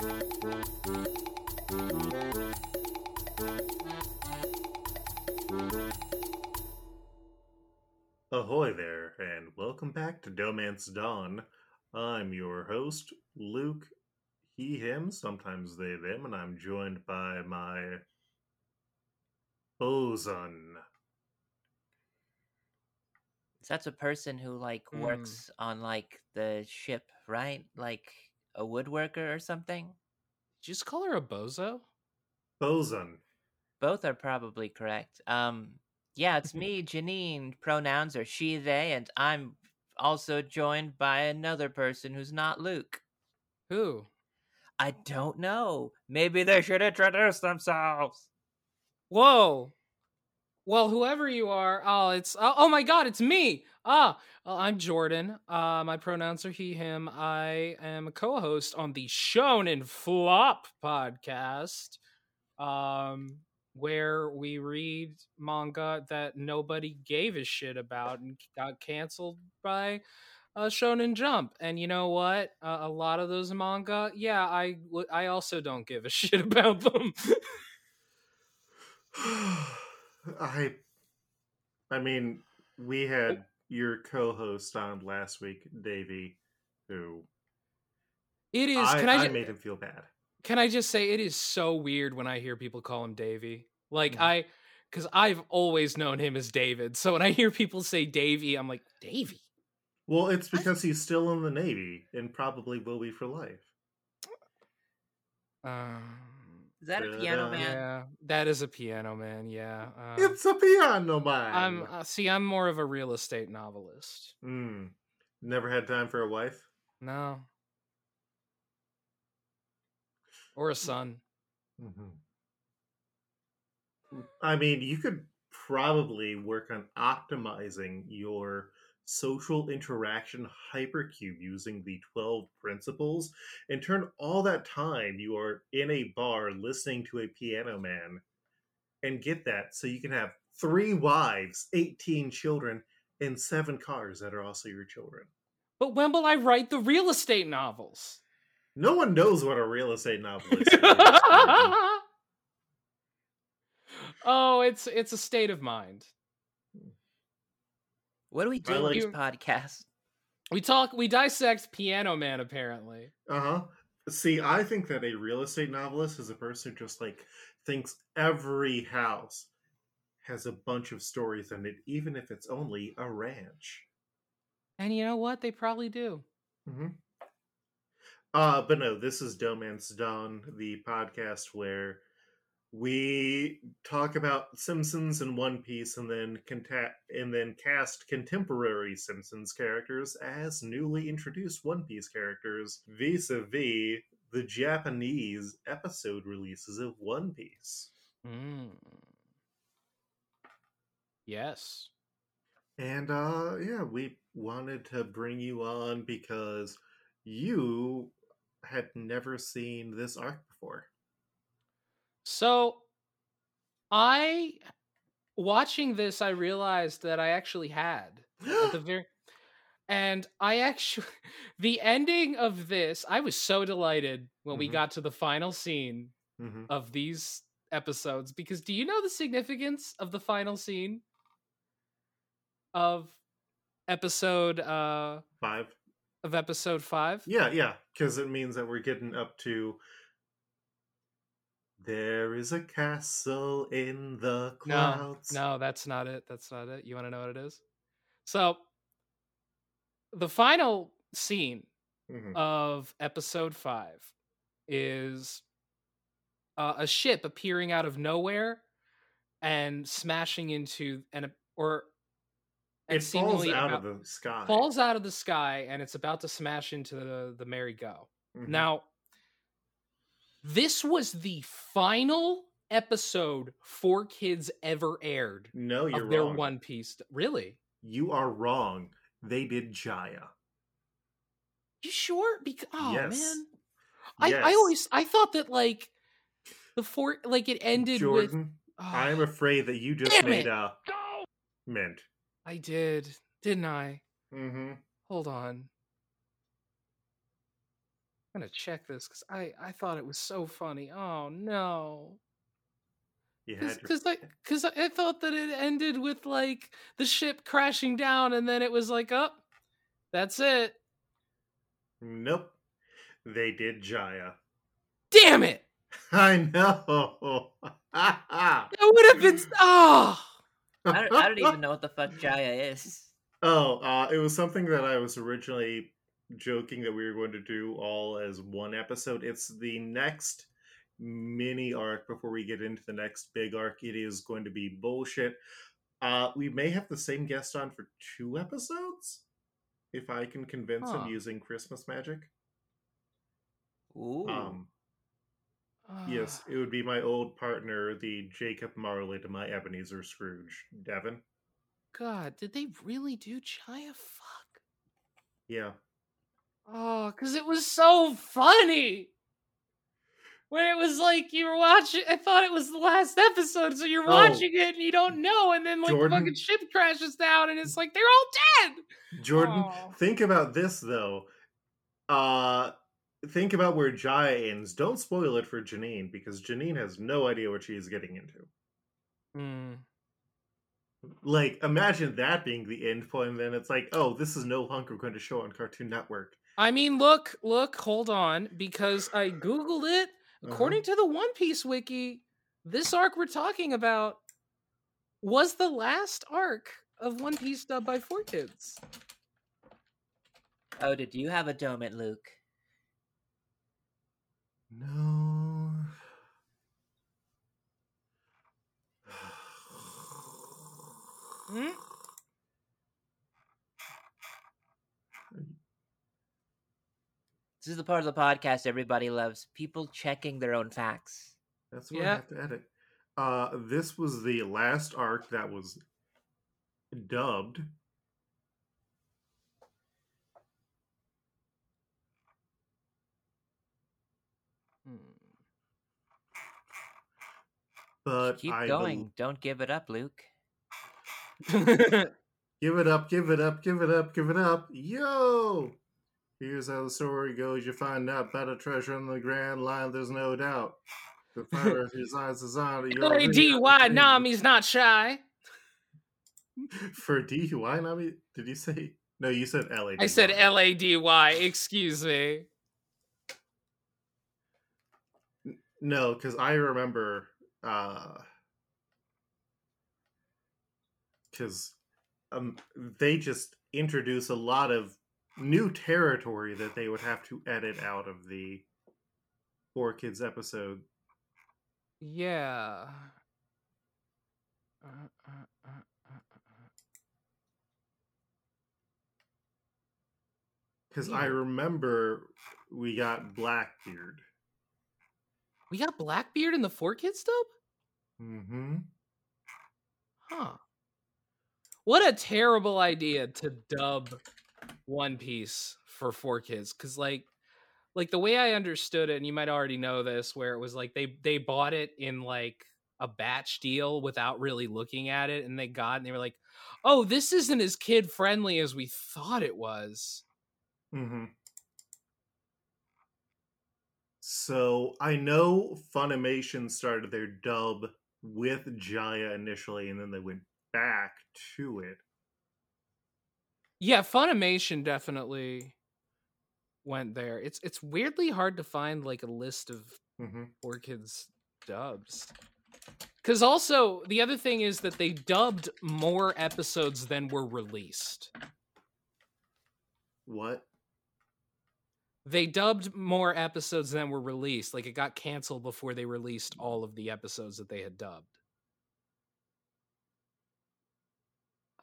Ahoy there, and welcome back to Dohmance Dawn. I'm your host, Luke, he, him, sometimes they, them, and I'm joined by my bosun. That's a person who like Mm. works on like the ship, right? Like a woodworker or something. Did you just call her a bozo? Bosun. Both are probably correct. Um, yeah, it's me, Janine. Pronouns are she, they, and I'm also joined by another person who's not Luke. Who? I don't know. Maybe they should introduce themselves. Whoa. Well, whoever you are, oh, it's oh, oh my god, it's me. Ah, uh, I'm Jordan. Uh, my pronouns are he, him. I am a co-host on the Shonen Flop podcast, um, where we read manga that nobody gave a shit about and got canceled by uh, Shonen Jump. And you know what? Uh, a lot of those manga, yeah, I I also don't give a shit about them. I I mean, we had your co-host on last week, Davey, who it is. I, can I, I ju- made him feel bad. can I just say it is so weird when I hear people call him Davy. Like Mhm. I because I've always known him as David. So when I hear people say Davy, I'm like, Davy? Well, it's because he's still in the Navy and probably will be for life. Um, Is that a piano man? yeah, that is a piano man. Yeah. Uh, it's a piano man. I'm uh, see. I'm more of a real estate novelist. Hmm. Never had time for a wife. No. Or a son. Mm-hmm. I mean, you could probably work on optimizing your social interaction hypercube using the 12 principles and turn all that time you are in a bar listening to a piano man and get that so you can have three wives, 18 children, and seven cars that are also your children. But when will I write the real estate novels? No one knows what a real estate novel is. oh, it's it's a state of mind. What do we do I in this podcast? We talk, we dissect Piano Man. Apparently, Uh huh. See, I think that a real estate novelist is a person who just like thinks every house has a bunch of stories in it, even if it's only a ranch. and you know what? They probably do. Mm-hmm. Uh, but no, this is Dohmance Dawn, the podcast where we talk about Simpsons and One Piece, and then conta- and then cast contemporary Simpsons characters as newly introduced One Piece characters, vis-a-vis the Japanese episode releases of One Piece. Mm. Yes. And uh yeah, we wanted to bring you on because you had never seen this arc before. So, I watching this, I realized that I actually had at the very, and I actually the ending of this. I was so delighted when we Mhm. got to the final scene hmm of these episodes because do you know the significance of the final scene of episode uh Five. of episode 5 Yeah, yeah, because it means that we're getting up to. There is a castle in the clouds. no no, that's not it that's not it you want to know what it is so the final scene Mhm. of episode 5 is uh, a ship appearing out of nowhere and smashing into an or and it falls out about- of the sky. falls out of the sky and it's about to smash into the the merry go. Mhm. Now, this was the final episode Four Kids ever aired no, you're of their wrong. One Piece. Really? You are wrong. They did Jaya. You sure? Because oh Yes. man, I I always I thought that like the four like it ended with. Jordan, Oh, I'm afraid that you just made it. a mint. I did, didn't I? Mm-hmm. Hold on. I'm gonna check this because I I thought it was so funny. Oh no. You had your- Because I because I thought that it ended with like the ship crashing down and then it was like up. that's it. Nope. They did Jaya. Damn it! I know. That would have been oh. I don't, I don't even know what the fuck Jaya is. Oh, uh, it was something that I was originally joking that we were going to do all as one episode. It's the next mini arc before we get into the next big arc. It is going to be bullshit. Uh, we may have the same guest on for two episodes if I can convince Huh. him using Christmas magic. Ooh. Um, yes, it would be my old partner, the Jacob Marley to my Ebenezer Scrooge, Devin. God, did they really do Jaya? Fuck. Yeah. Oh, because it was so funny. When it was like you were watching, I thought it was the last episode, so you're Oh. watching it and you don't know, and then like Jordan- the fucking ship crashes down, and it's like they're all dead. Jordan, Aw. think about this though. Uh think about where Jaya ends. Don't spoil it for Janine because Janine has no idea what she is getting into. Hmm. Like, imagine that being the end point, and then it's like, oh, this is no longer going to show on Cartoon Network. I mean, look, look, hold on, because I googled it. Uh-huh. According to the One Piece wiki, this arc we're talking about was the last arc of One Piece dubbed by Four Kids. oh, did you have a domit, Luke? No. Hmm? Is the part of the podcast everybody loves people checking their own facts. That's what I have to edit. Uh, this was the last arc that was dubbed. Hmm. But Keep I bel- going. Don't give it up, Luke. Give it up, give it up, give it up, give it up. Yo! Here's how the story goes. You find out about a treasure in the Grand Line, there's no doubt. The pirate on your LADY Nami's not shy. For DUI, Nami? Did you say? No, you said LAD. I said LADY, excuse me. No, because I remember. uh Because um, they just introduce a lot of new territory that they would have to edit out of the Four Kids episode. Yeah. Uh, uh, uh, uh, uh. Because I remember we got Blackbeard. We got Blackbeard in the Four Kids dub? Mm-hmm. Huh. What a terrible idea to dub One Piece for Four Kids cuz like like the way I understood it and you might already know this where it was like they they bought it in like a batch deal without really looking at it and they got and they were like, "Oh, this isn't as kid friendly as we thought it was." Mm-hmm. So I know Funimation started their dub with Jaya initially, and then they went back to it. Yeah, Funimation definitely went there. It's it's weirdly hard to find like a list of Mm-hmm. Four Kids dubs. Because also, the other thing is that they dubbed more episodes than were released. What? They dubbed more episodes than were released. Like it got canceled before they released all of the episodes that they had dubbed.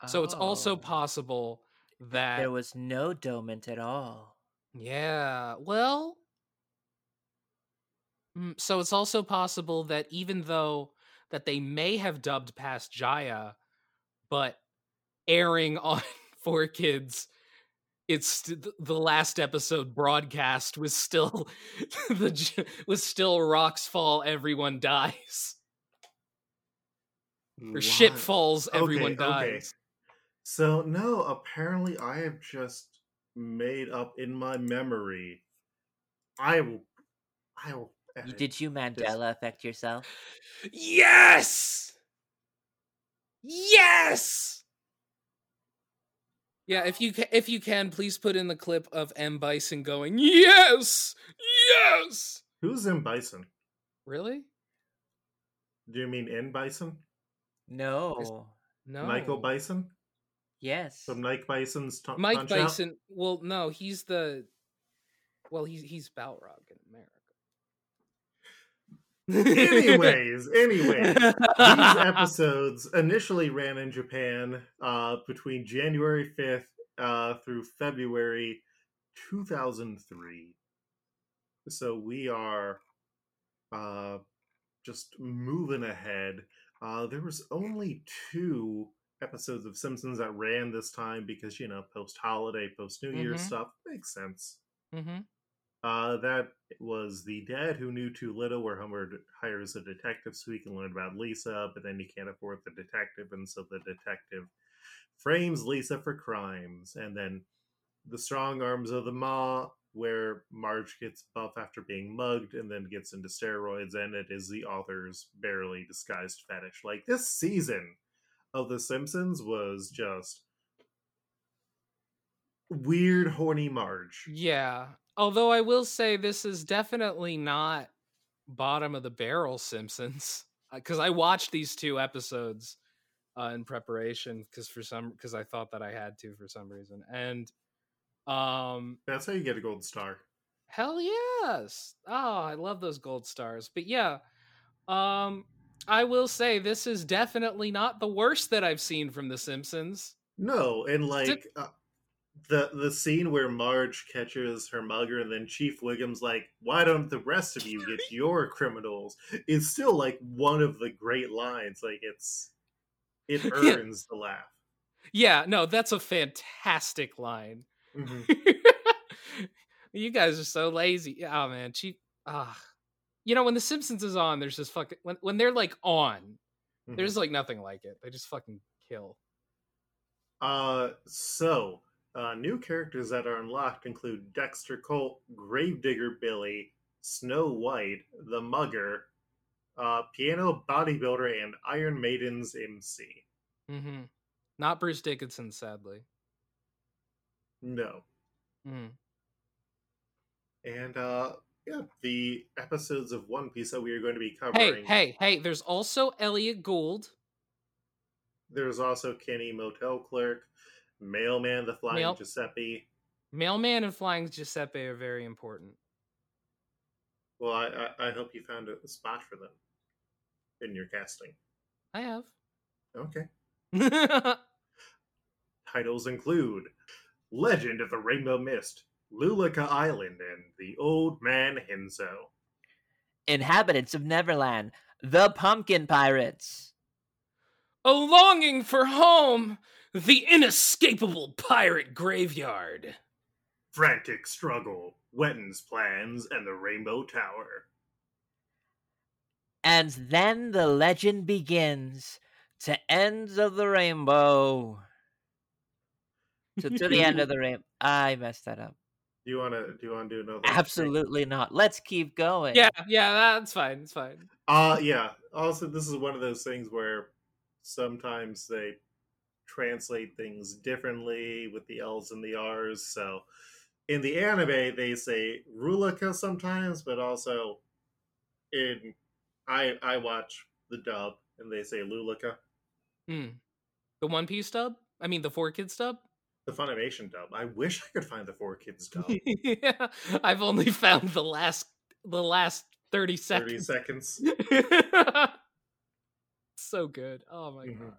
So it's also Oh. possible that. There was no domint at all. Yeah, well. mm, So it's also possible that even though that they may have dubbed past Jaya, but airing on Four Kids, it's st- the last episode broadcast was still the was still rocks fall, everyone dies, or shit falls, everyone okay. dies. So no, apparently I have just made up in my memory I will. I will. You- Did you Mandela affect yourself? Yes! Yes! Yeah, if you ca- if you can, please put in the clip of M Bison going, "Yes! Yes!" Who's in Bison? Really? Do you mean in Bison? No. No. Michael Bison Yes. from Mike Bison's t- Mike Punch-Out? Bison. Well, no, he's the. Well, he's he's Balrog in America. anyways, anyways, these episodes initially ran in Japan uh, between January 5th uh, through February 2003. So we are uh, just moving ahead. Uh, there was only two episodes of Simpsons that ran this time because, you know, post holiday, post New Year Mhm. stuff makes sense. hmm Uh, that was the dad who knew too little, where Homer hires a detective so he can learn about Lisa, but then he can't afford the detective, and so the detective frames Lisa for crimes. And then the strong arms of the Ma, where Marge gets buff after being mugged and then gets into steroids, and it is the author's barely disguised fetish. Like this season of The Simpsons was just weird, horny Marge. Yeah. Although I will say this is definitely not bottom of the barrel Simpsons because I watched these two episodes uh, in preparation because for some because I thought that I had to for some reason and um That's how you get a gold star. hell yes oh I love those gold stars but yeah um I will say this is definitely not the worst that I've seen from The Simpsons. No, and like uh, the the scene where Marge catches her mugger, and then Chief Wiggum's like, "Why don't the rest of you get your criminals?" Is still like one of the great lines. Like it's it Yeah. earns the laugh. Yeah, no, that's a fantastic line. Mhm. you guys are so lazy. Oh man, Chief. Ah, you know when The Simpsons is on, there's just fucking when when they're like on, Mhm. there's like nothing like it. They just fucking kill. Uh, so uh, new characters that are unlocked include Dexter Colt, Gravedigger Billy, Snow White, the Mugger, uh, Piano Bodybuilder, and Iron Maiden's MC. Mm-hmm. Not Bruce Dickinson, sadly. No. Mm. And uh yeah, the episodes of One Piece that we are going to be Hey, covering. hey, hey! There's also Elliott Gould. There's also Kenny Motel Clerk, Mailman the Flying Mail- Giuseppe. Mailman and Flying Giuseppe are very important. Well, I, I I hope you found a spot for them in your casting. I have. Okay. Titles include Legend of the Rainbow Mist, Lulika Island, and The Old Man Henzo. Inhabitants of Neverland, the Pumpkin Pirates. A longing for home, the inescapable pirate graveyard. Frantic Struggle, Wetton's Plans, and the Rainbow Tower. And then the legend begins to ends of the rainbow. To, to the end of the rainbow. I messed that up. Do you want to do you want to do another? Absolutely not. Let's keep going. Yeah, yeah, that's fine. It's fine. Uh yeah. Also, this is one of those things where sometimes they translate things differently with the L's and the R's. So in the anime, they say Rulika sometimes, but also in I I watch the dub and they say Lulika. Hmm. The One Piece dub? I mean, the Four Kids dub? The Funimation dub. I wish I could find the four kids dub. yeah, I've only found the last the last thirty seconds. Thirty seconds. so good. Oh my Mhm. god.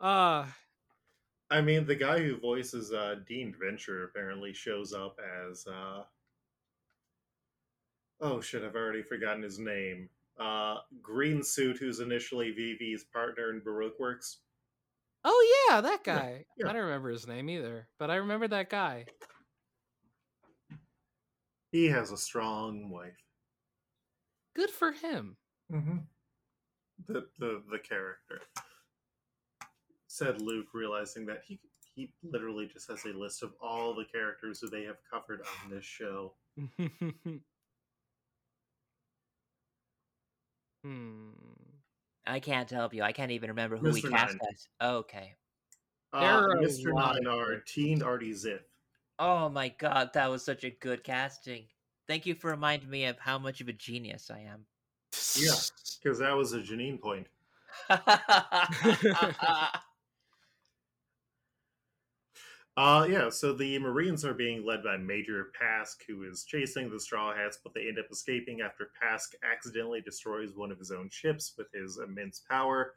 Ah, I mean, the guy who voices uh, Dean Venture apparently shows up as. Uh... Oh shit! I've already forgotten his name. Uh, Green Suit, who's initially Vivi's partner in Baroque Works. Oh yeah, that guy. yeah. I don't remember his name either, but I remember that guy. He has a strong wife. Good for him. Mm-hmm. The the the character said Luke, realizing that he he literally just has a list of all the characters who they have covered on this show. hmm. I can't help you. I can't even remember who we cast Nine. as. Okay. Uh, There are a Mr. lot Nine of Teen Artie Ziff. Oh my god, that was such a good casting. Thank you for reminding me of how much of a genius I am. Yeah. Because that was a Janine point. Uh, yeah, so the Marines are being led by Major Pask, who is chasing the Straw Hats, but they end up escaping after Pask accidentally destroys one of his own ships with his immense power.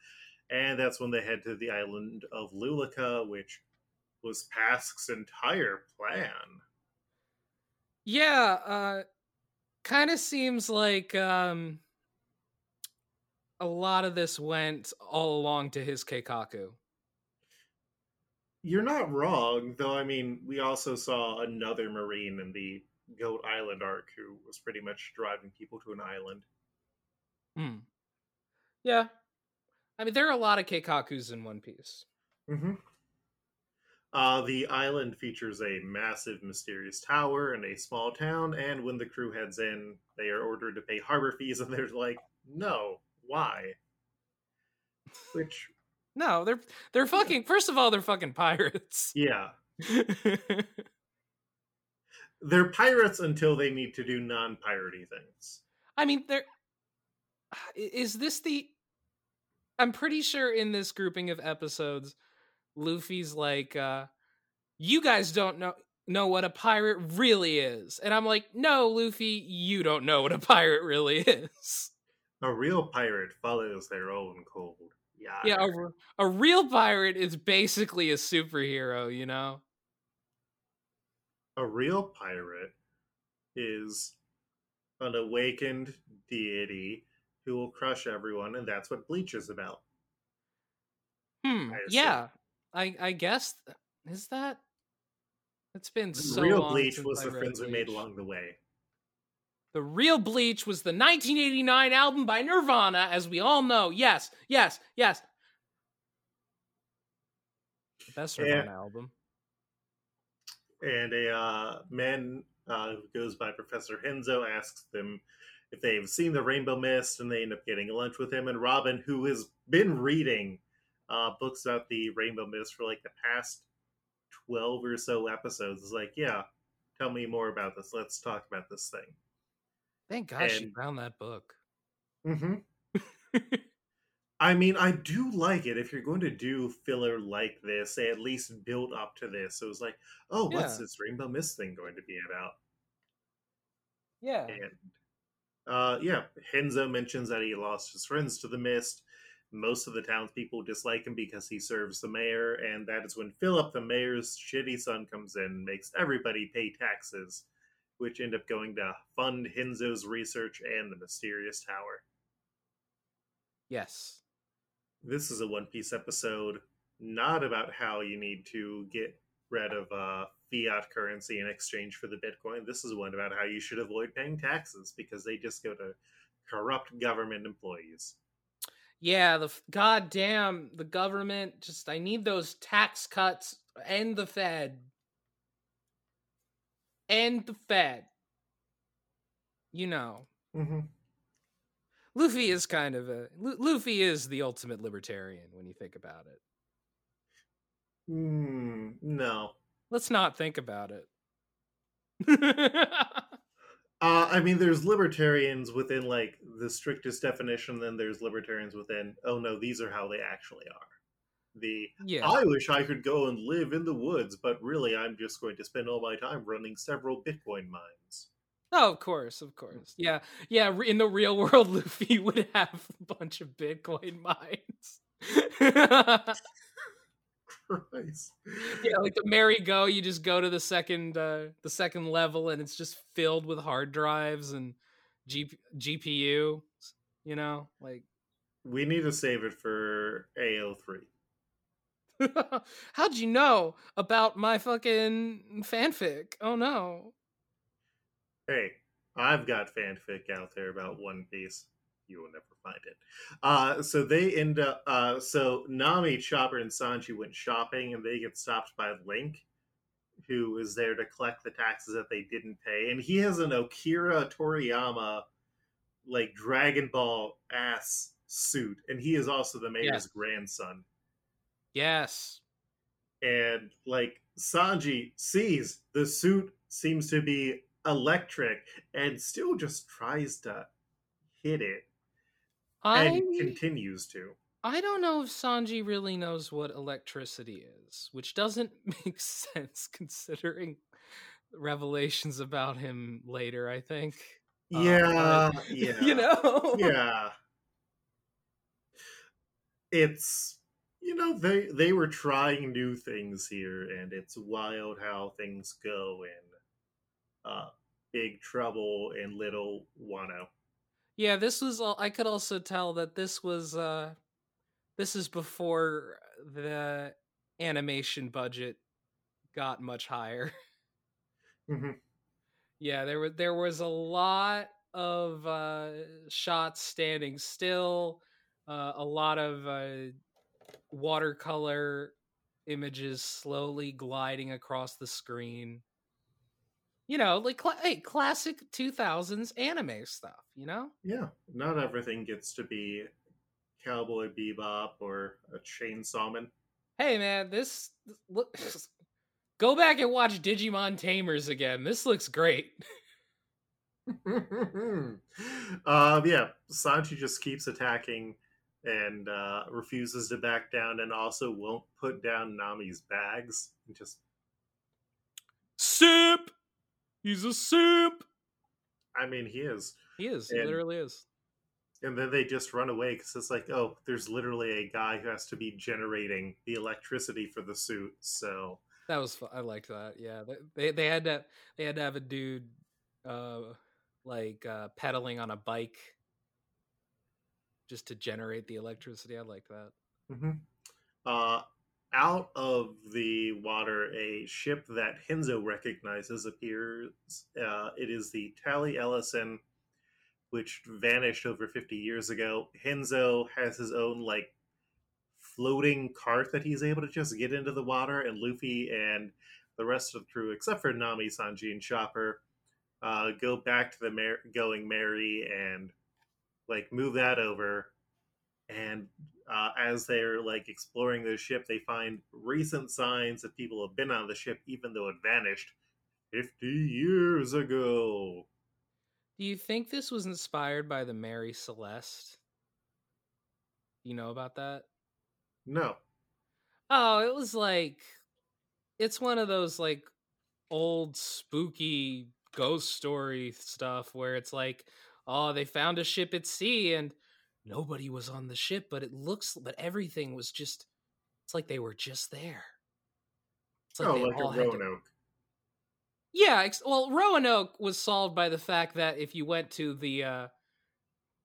And that's when they head to the island of Lulika, which was Pask's entire plan. Yeah, uh kind of seems like um a lot of this went all along to his Keikaku. You're not wrong, though. I mean, we also saw another Marine in the Goat Island arc who was pretty much driving people to an island. Hmm. Yeah. I mean there are a lot of Keikakus in One Piece. Mm-hmm. Uh, the island features a massive, mysterious tower and a small town, and when the crew heads in, they are ordered to pay harbor fees, and they're like, no, why? Which, No, they're they're fucking first of all they're fucking pirates. yeah, they're pirates until they need to do non piratey things. I mean, there is this the. I'm pretty sure in this grouping of episodes, Luffy's like, uh, "You guys don't know know what a pirate really is," and I'm like, "No, Luffy, you don't know what a pirate really is." A real pirate follows their own code. Yeah. Yeah, a, a real pirate is basically a superhero, you know. a real pirate is an awakened deity who will crush everyone, and that's what Bleach is about. Hmm. I. Yeah, I I guess th- is that. It's been The so real long Bleach was I the friends we made along the way. The real Bleach was the 1989 album by Nirvana, as we all know. Yes, yes, yes. The best. Nirvana album. And a uh, man uh, who goes by Professor Henzo asks them if they've seen the Rainbow Mist, and they end up getting lunch with him. And Robin, who has been reading uh, books about the Rainbow Mist for like the past 12 or so episodes, is like, Yeah, tell me more about this. Let's talk about this thing. Thank God she found that book. Mm-hmm. I mean, I do like it. If you're going to do filler like this, they at least build up to this. So it was like, oh, what's Yeah. this Rainbow Mist thing going to be about? Yeah. And uh, yeah, Henzo mentions that he lost his friends to the mist. Most of the townspeople dislike him because he serves the mayor, and that is when Philip, the mayor's shitty son, comes in and makes everybody pay taxes, which end up going to fund Henzo's research and the mysterious tower. Yes. this is a One Piece episode, not about how you need to get rid of uh, fiat currency in exchange for the Bitcoin. This is one about how you should avoid paying taxes because they just go to corrupt government employees. Yeah, the f- goddamn the government just I need those tax cuts and the Fed. And the Fed. You know, Mm-hmm. Luffy is kind of a Luffy is the ultimate libertarian when you think about it. Mm, no. Let's not think about it. Uh, I mean, there's libertarians within like the strictest definition, then there's libertarians within, oh no, these are how they actually are. The yeah. I wish I could go and live in the woods, but really I'm just going to spend all my time running several Bitcoin mines. Oh, of course, of course. Yeah, yeah. In the real world, Luffy would have a bunch of Bitcoin mines. Christ. yeah, like the merry go, you just go to the second, uh, the second level, and it's just filled with hard drives and G- GPU. You know, like We need to save it for AO3. how'd you know about my fucking fanfic? Oh no. Hey, I've got fanfic out there about One Piece. you will never find it. Uh, so they end up. Uh, so Nami, Chopper, and Sanji went shopping, and they get stopped by Link, who is there to collect the taxes that they didn't pay, and he has an Akira Toriyama, like Dragon Ball ass suit, and he is also the mayor's Yes. grandson. Yes. And like Sanji sees the suit seems to be electric, and still just tries to hit it, I and continues to. I don't know if Sanji really knows what electricity is, which doesn't make sense considering revelations about him later, I think. Uh, Yeah, yeah, you know? yeah. It's you know they they were trying new things here, and it's wild how things go in uh, Big Trouble and Little Wano. Yeah, this was all I could also tell that this was uh this is before the animation budget got much higher. Mhm. Yeah, there was there was a lot of uh shots standing still, uh, a lot of uh watercolor images slowly gliding across the screen. You know, like cla hey, classic 2000s anime stuff, you know? Yeah, not everything gets to be Cowboy Bebop or a Chainsawman. Hey man, this look Go back and watch Digimon Tamers again. This looks great. um, yeah, Sanji just keeps attacking and uh, refuses to back down, and also won't put down Nami's bags. And just, soup. He's a soup. I mean, he is. He is. He literally is. And then they just run away because it's like, oh, there's literally a guy who has to be generating the electricity for the suit. So, That was fu- I liked that. Yeah, they they, they had to they had to have a dude uh like uh pedaling on a bike just to generate the electricity. I like that. mhm. uh, out of the water, a ship that Henzo recognizes appears. Uh, it is the Tally Ellison, which vanished over 50 years ago. Henzo has his own, like, floating cart that he's able to just get into the water, and Luffy and the rest of the crew, except for Nami, Sanji, and Chopper, uh, go back to the Mar- Going Merry and, like, move that over. And uh, as they're like exploring the ship, they find recent signs that people have been on the ship, even though it vanished 50 years ago. Do you think this was inspired by the Mary Celeste? You know about that? No. Oh, it was like it's one of those like old spooky ghost story stuff where it's like, oh, they found a ship at sea and nobody was on the ship, but it looks but everything was just it's like they were just there. It's oh, they like a had to- Roanoke. yeah, ex- well, Roanoke was solved by the fact that if you went to the uh,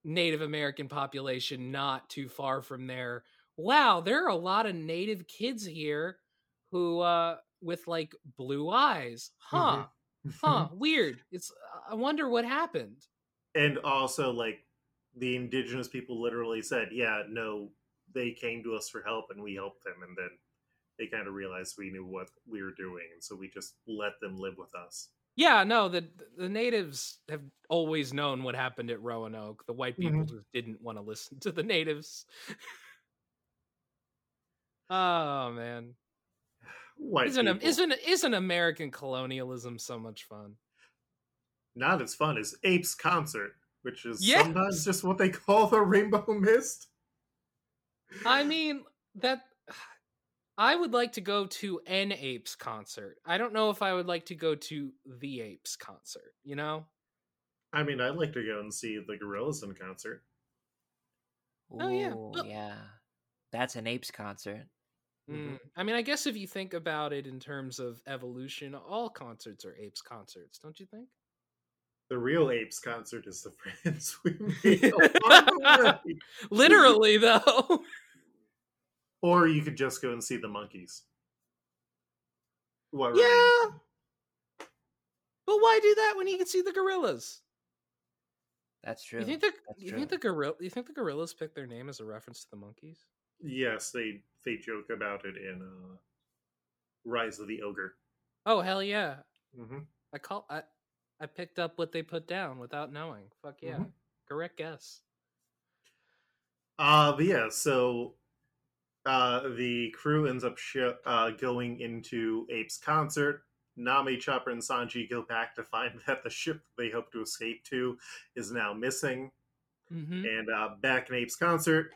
Native American population not too far from there, wow, there are a lot of Native kids here who, uh, with like blue eyes, huh? Huh? Weird. It's. I wonder what happened. And also, like, the indigenous people literally said, yeah, no, they came to us for help and we helped them. And then they kind of realized we knew what we were doing. And so we just let them live with us. Yeah, no, the the natives have always known what happened at Roanoke. The white people Mhm. just didn't want to listen to the natives. oh man. White isn't people. isn't isn't American colonialism so much fun? Not as fun as Apes Concert, which is Yes! sometimes just what they call the Rainbow Mist. I mean that I would like to go to an Apes concert. I don't know if I would like to go to the Apes concert. You know? I mean, I'd like to go and see the Gorillaz in concert. Oh, yeah. Look. yeah. That's an apes concert. Mhm. Mm, I mean, I guess if you think about it in terms of evolution, all concerts are Apes concerts, don't you think? The real Apes concert is the friends we made along the way. Literally, though. Or you could just go and see the Monkees. What yeah. remains? But why do that when you can see the Gorillaz? That's true. You think the That's you true. think the gorilla you think the Gorillaz picked their name as a reference to the Monkees? Yes, they they joke about it in uh, Rise of the Ogre. Oh hell yeah! hmm I call I I picked up what they put down without knowing. Fuck yeah! Mhm. Correct guess. Uh, but yeah, so uh, the crew ends up sh- uh, going into Ape's concert. Nami, Chopper, and Sanji go back to find that the ship they hope to escape to is now missing. Mm-hmm. And uh, back in Ape's concert,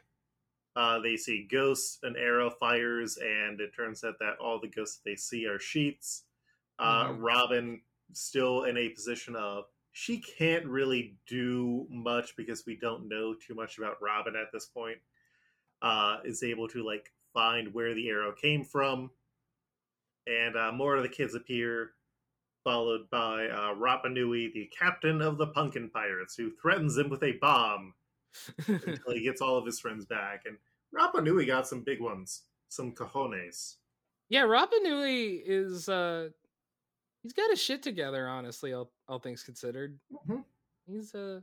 uh, they see ghosts, an arrow fires, and it turns out that all the ghosts they see are sheets. Uh, Mhm. Robin still in a position of she can't really do much because we don't know too much about Robin at this point. Uh, is able to like find where the arrow came from, and uh, more of the kids appear, followed by uh, Rapa Nui, the captain of the Pumpkin Pirates, who threatens them with a bomb until he gets all of his friends back. And Rapa Nui got some big ones, some cojones. yeah, Rapa Nui is uh he's got his shit together. Honestly, all all things considered, Mhm. he's uh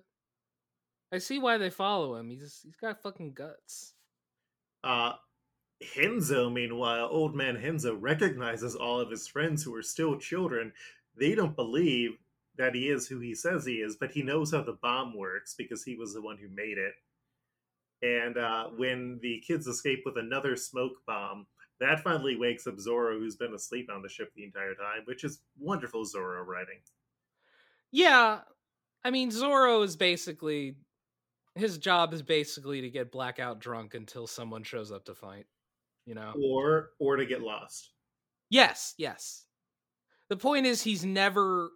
I see why they follow him. He's he's got fucking guts. Uh, Henzo, meanwhile, old man Henzo recognizes all of his friends who are still children. They don't believe that he is who he says he is, but he knows how the bomb works because he was the one who made it. And uh, when the kids escape with another smoke bomb, that finally wakes up Zoro, who's been asleep on the ship the entire time, which is wonderful Zoro writing. Yeah, I mean Zoro is basically his job is basically to get blackout drunk until someone shows up to fight. You know. Or or to get lost. Yes, yes. The point is he's never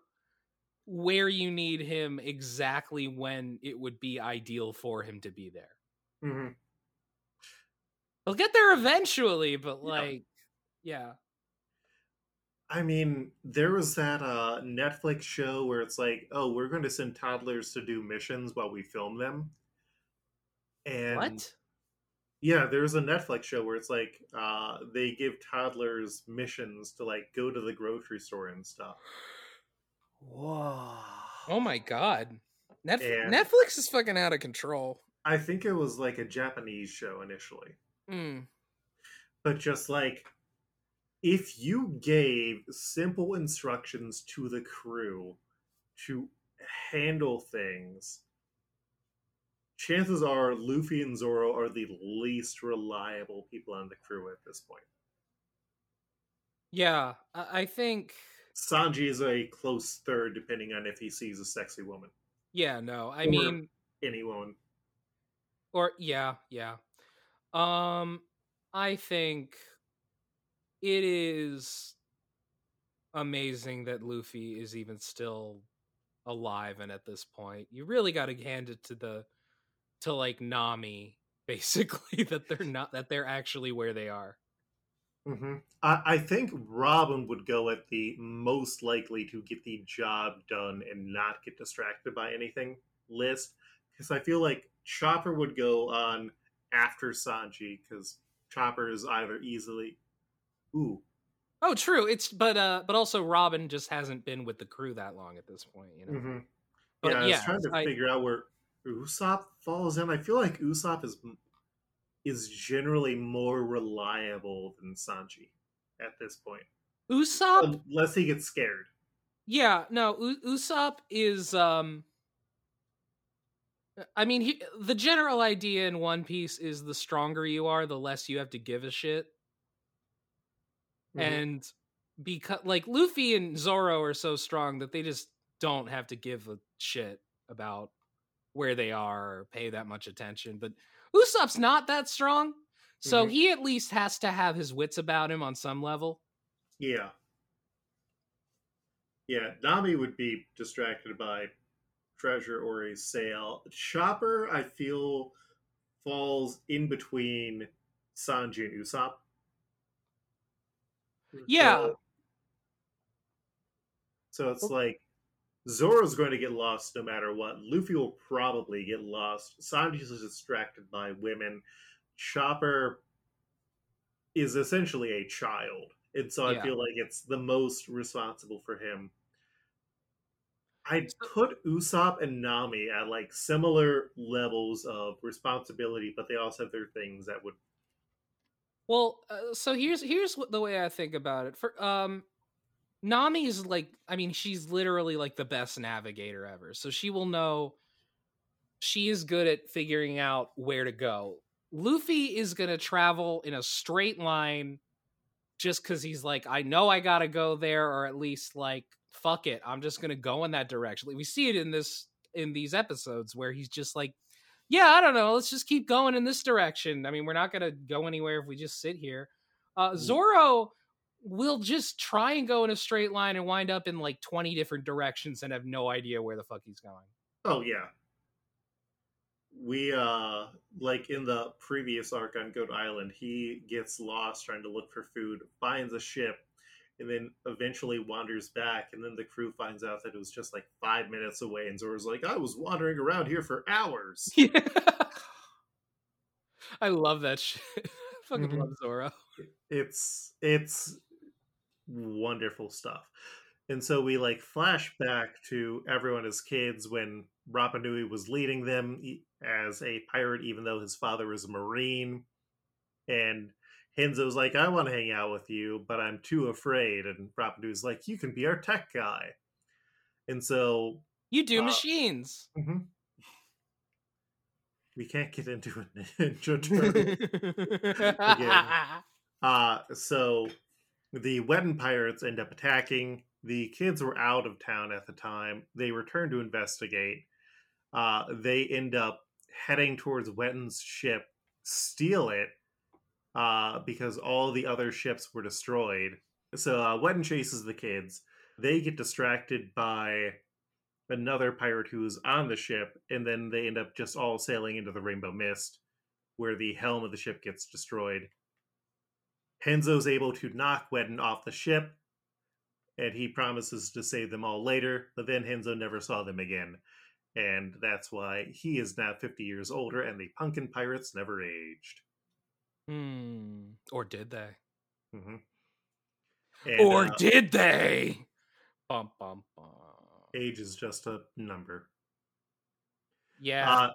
where you need him exactly when it would be ideal for him to be there. hmm He'll get there eventually, but like yeah. I mean, there was that uh, Netflix show where it's like, oh, we're going to send toddlers to do missions while we film them. And what? Yeah, there's a Netflix show where it's like uh, they give toddlers missions to like go to the grocery store and stuff. Whoa. Oh my god. Netf- Netflix is fucking out of control. I think it was like a Japanese show initially, Mm. but just like if you gave simple instructions to the crew to handle things, chances are Luffy and Zoro are the least reliable people on the crew at this point. Yeah, I-, think Sanji is a close third, depending on if he sees a sexy woman. yeah, no. I Or- mean Any woman. or yeah, yeah. Um I think it is amazing that Luffy is even still alive and at this point. You really got to hand it to the to like Nami basically that they're not that they're actually where they are. hmm I, I think Robin would go at the most likely to get the job done and not get distracted by anything list. Because I feel like Chopper would go on after Sanji, because Chopper is either easily. Ooh. Oh, true. It's but uh but also Robin just hasn't been with the crew that long at this point, you know. hmm But yeah, I was trying to I- figure out where Usopp falls in. I feel like Usopp is is generally more reliable than Sanji at this point, Usopp unless he gets scared. Yeah, no, U- Usopp is um I mean, he, the general idea in One Piece is the stronger you are, the less you have to give a shit. Mhm. And because like Luffy and Zoro are so strong that they just don't have to give a shit about where they are or pay that much attention. But Usopp's not that strong. So Mhm. he at least has to have his wits about him on some level. Yeah. Yeah, Nami would be distracted by treasure or a sail. Chopper, I feel, falls in between Sanji and Usopp. Yeah. So, so it's like Zoro's going to get lost no matter what. Luffy will probably get lost. Sanji's distracted by women. Chopper is essentially a child. And so I Yeah. feel like it's the most responsible for him. I'd put Usopp and Nami at like similar levels of responsibility, but they also have their things that would. Well, uh, so here's here's what the way I think about it. For um, Nami is like, I mean, she's literally like the best navigator ever. So she will know. She is good at figuring out where to go. Luffy is gonna travel in a straight line, just because he's like, I know I gotta go there, or at least like fuck it, I'm just gonna go in that direction. Like, we see it in this in these episodes where he's just like, yeah, I don't know, let's just keep going in this direction. I mean, we're not gonna go anywhere if we just sit here. Uh, Zoro will just try and go in a straight line and wind up in like 20 different directions and have no idea where the fuck he's going. Oh yeah. We uh like in the previous arc on Goat Island, he gets lost trying to look for food, finds a ship, and then eventually wanders back, and then the crew finds out that it was just like five minutes away, and Zoro's like, I was wandering around here for hours. Yeah. I love that shit. I fucking Mhm. love Zoro. it's it's wonderful stuff. And so we like flash back to everyone as kids when Rapa Nui was leading them as a pirate, even though his father was a marine. And Henzo's like, I want to hang out with you, but I'm too afraid. And Rapa Nui's like, You can be our tech guy. And so You do Uh, machines. we can't get into a Ninja Turtle. Uh, so the Wetton pirates end up attacking. The kids were out of town at the time. They return to investigate. Uh, they end up heading towards Wetton's ship, steal it, uh, because all the other ships were destroyed. So uh, Wetton chases the kids. They get distracted by another pirate who's on the ship, and then they end up just all sailing into the Rainbow Mist, where the helm of the ship gets destroyed. Henzo's able to knock Wetton off the ship, and he promises to save them all later, but then Henzo never saw them again. And that's why he is now 50 years older, and the Pumpkin Pirates never aged. Hmm. Or did they? hmm And, or uh, did they? Bum bum bum. age is just a number. Yeah. Uh,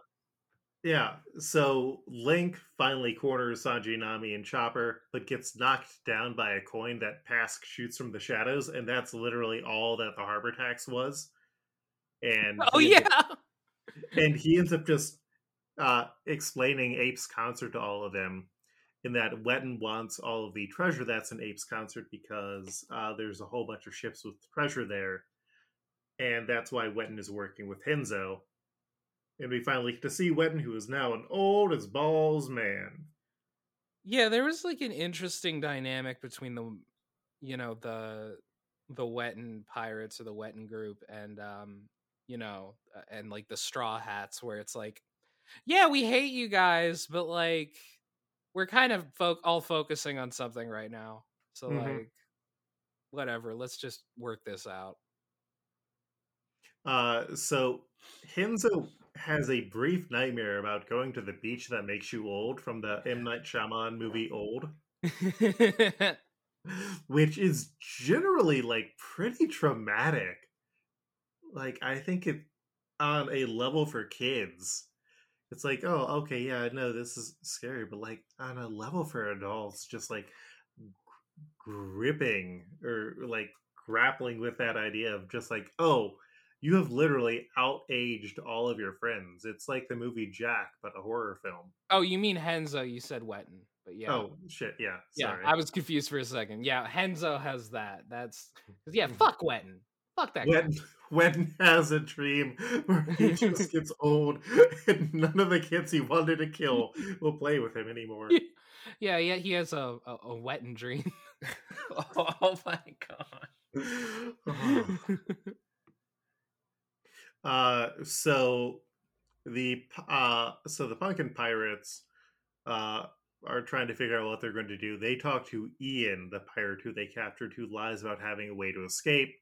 yeah, so Link finally corners Sanji, Nami, and Chopper, but gets knocked down by a coin that Pask shoots from the shadows, and that's literally all that the harbor tax was. And oh yeah. up- and he ends up just uh, explaining Ape's concert to all of them, in that Wetton wants all of the treasure that's in Ape's concert because uh, there's a whole bunch of ships with treasure there, and that's why Wetton is working with Henzo. And we finally get to see Wetton, who is now an old as balls man. Yeah, there was like an interesting dynamic between the you know, the the Wetton pirates or the Wetton group and um, you know, uh, and like the straw hats where it's like, yeah, we hate you guys, but like we're kind of fo- all focusing on something right now. So Mhm. like whatever, let's just work this out. Uh, so Henzo has a brief nightmare about going to the beach that makes you old from the M Night Shyamalan movie Old, which is generally like pretty traumatic. Like I think it on a level for kids. It's like, oh, okay, yeah, I know this is scary, but like on a level for adults, just like gripping or like grappling with that idea of just like, oh, you have literally outaged all of your friends. It's like the movie Jack, but a horror film. oh, you mean Henzo, you said Wetton. But yeah. Oh shit, yeah. Yeah, Sorry. I was confused for a second. Yeah, Henzo has that. That's yeah. Fuck Wetton. Fuck that guy. when when has a dream where he just gets old and none of the kids he wanted to kill will play with him anymore. Yeah, yeah. He has a a, a Wetton dream. oh my god. uh so the p- uh so the pumpkin pirates uh are trying to figure out what they're going to do they talk to ian the pirate who they captured who lies about having a way to escape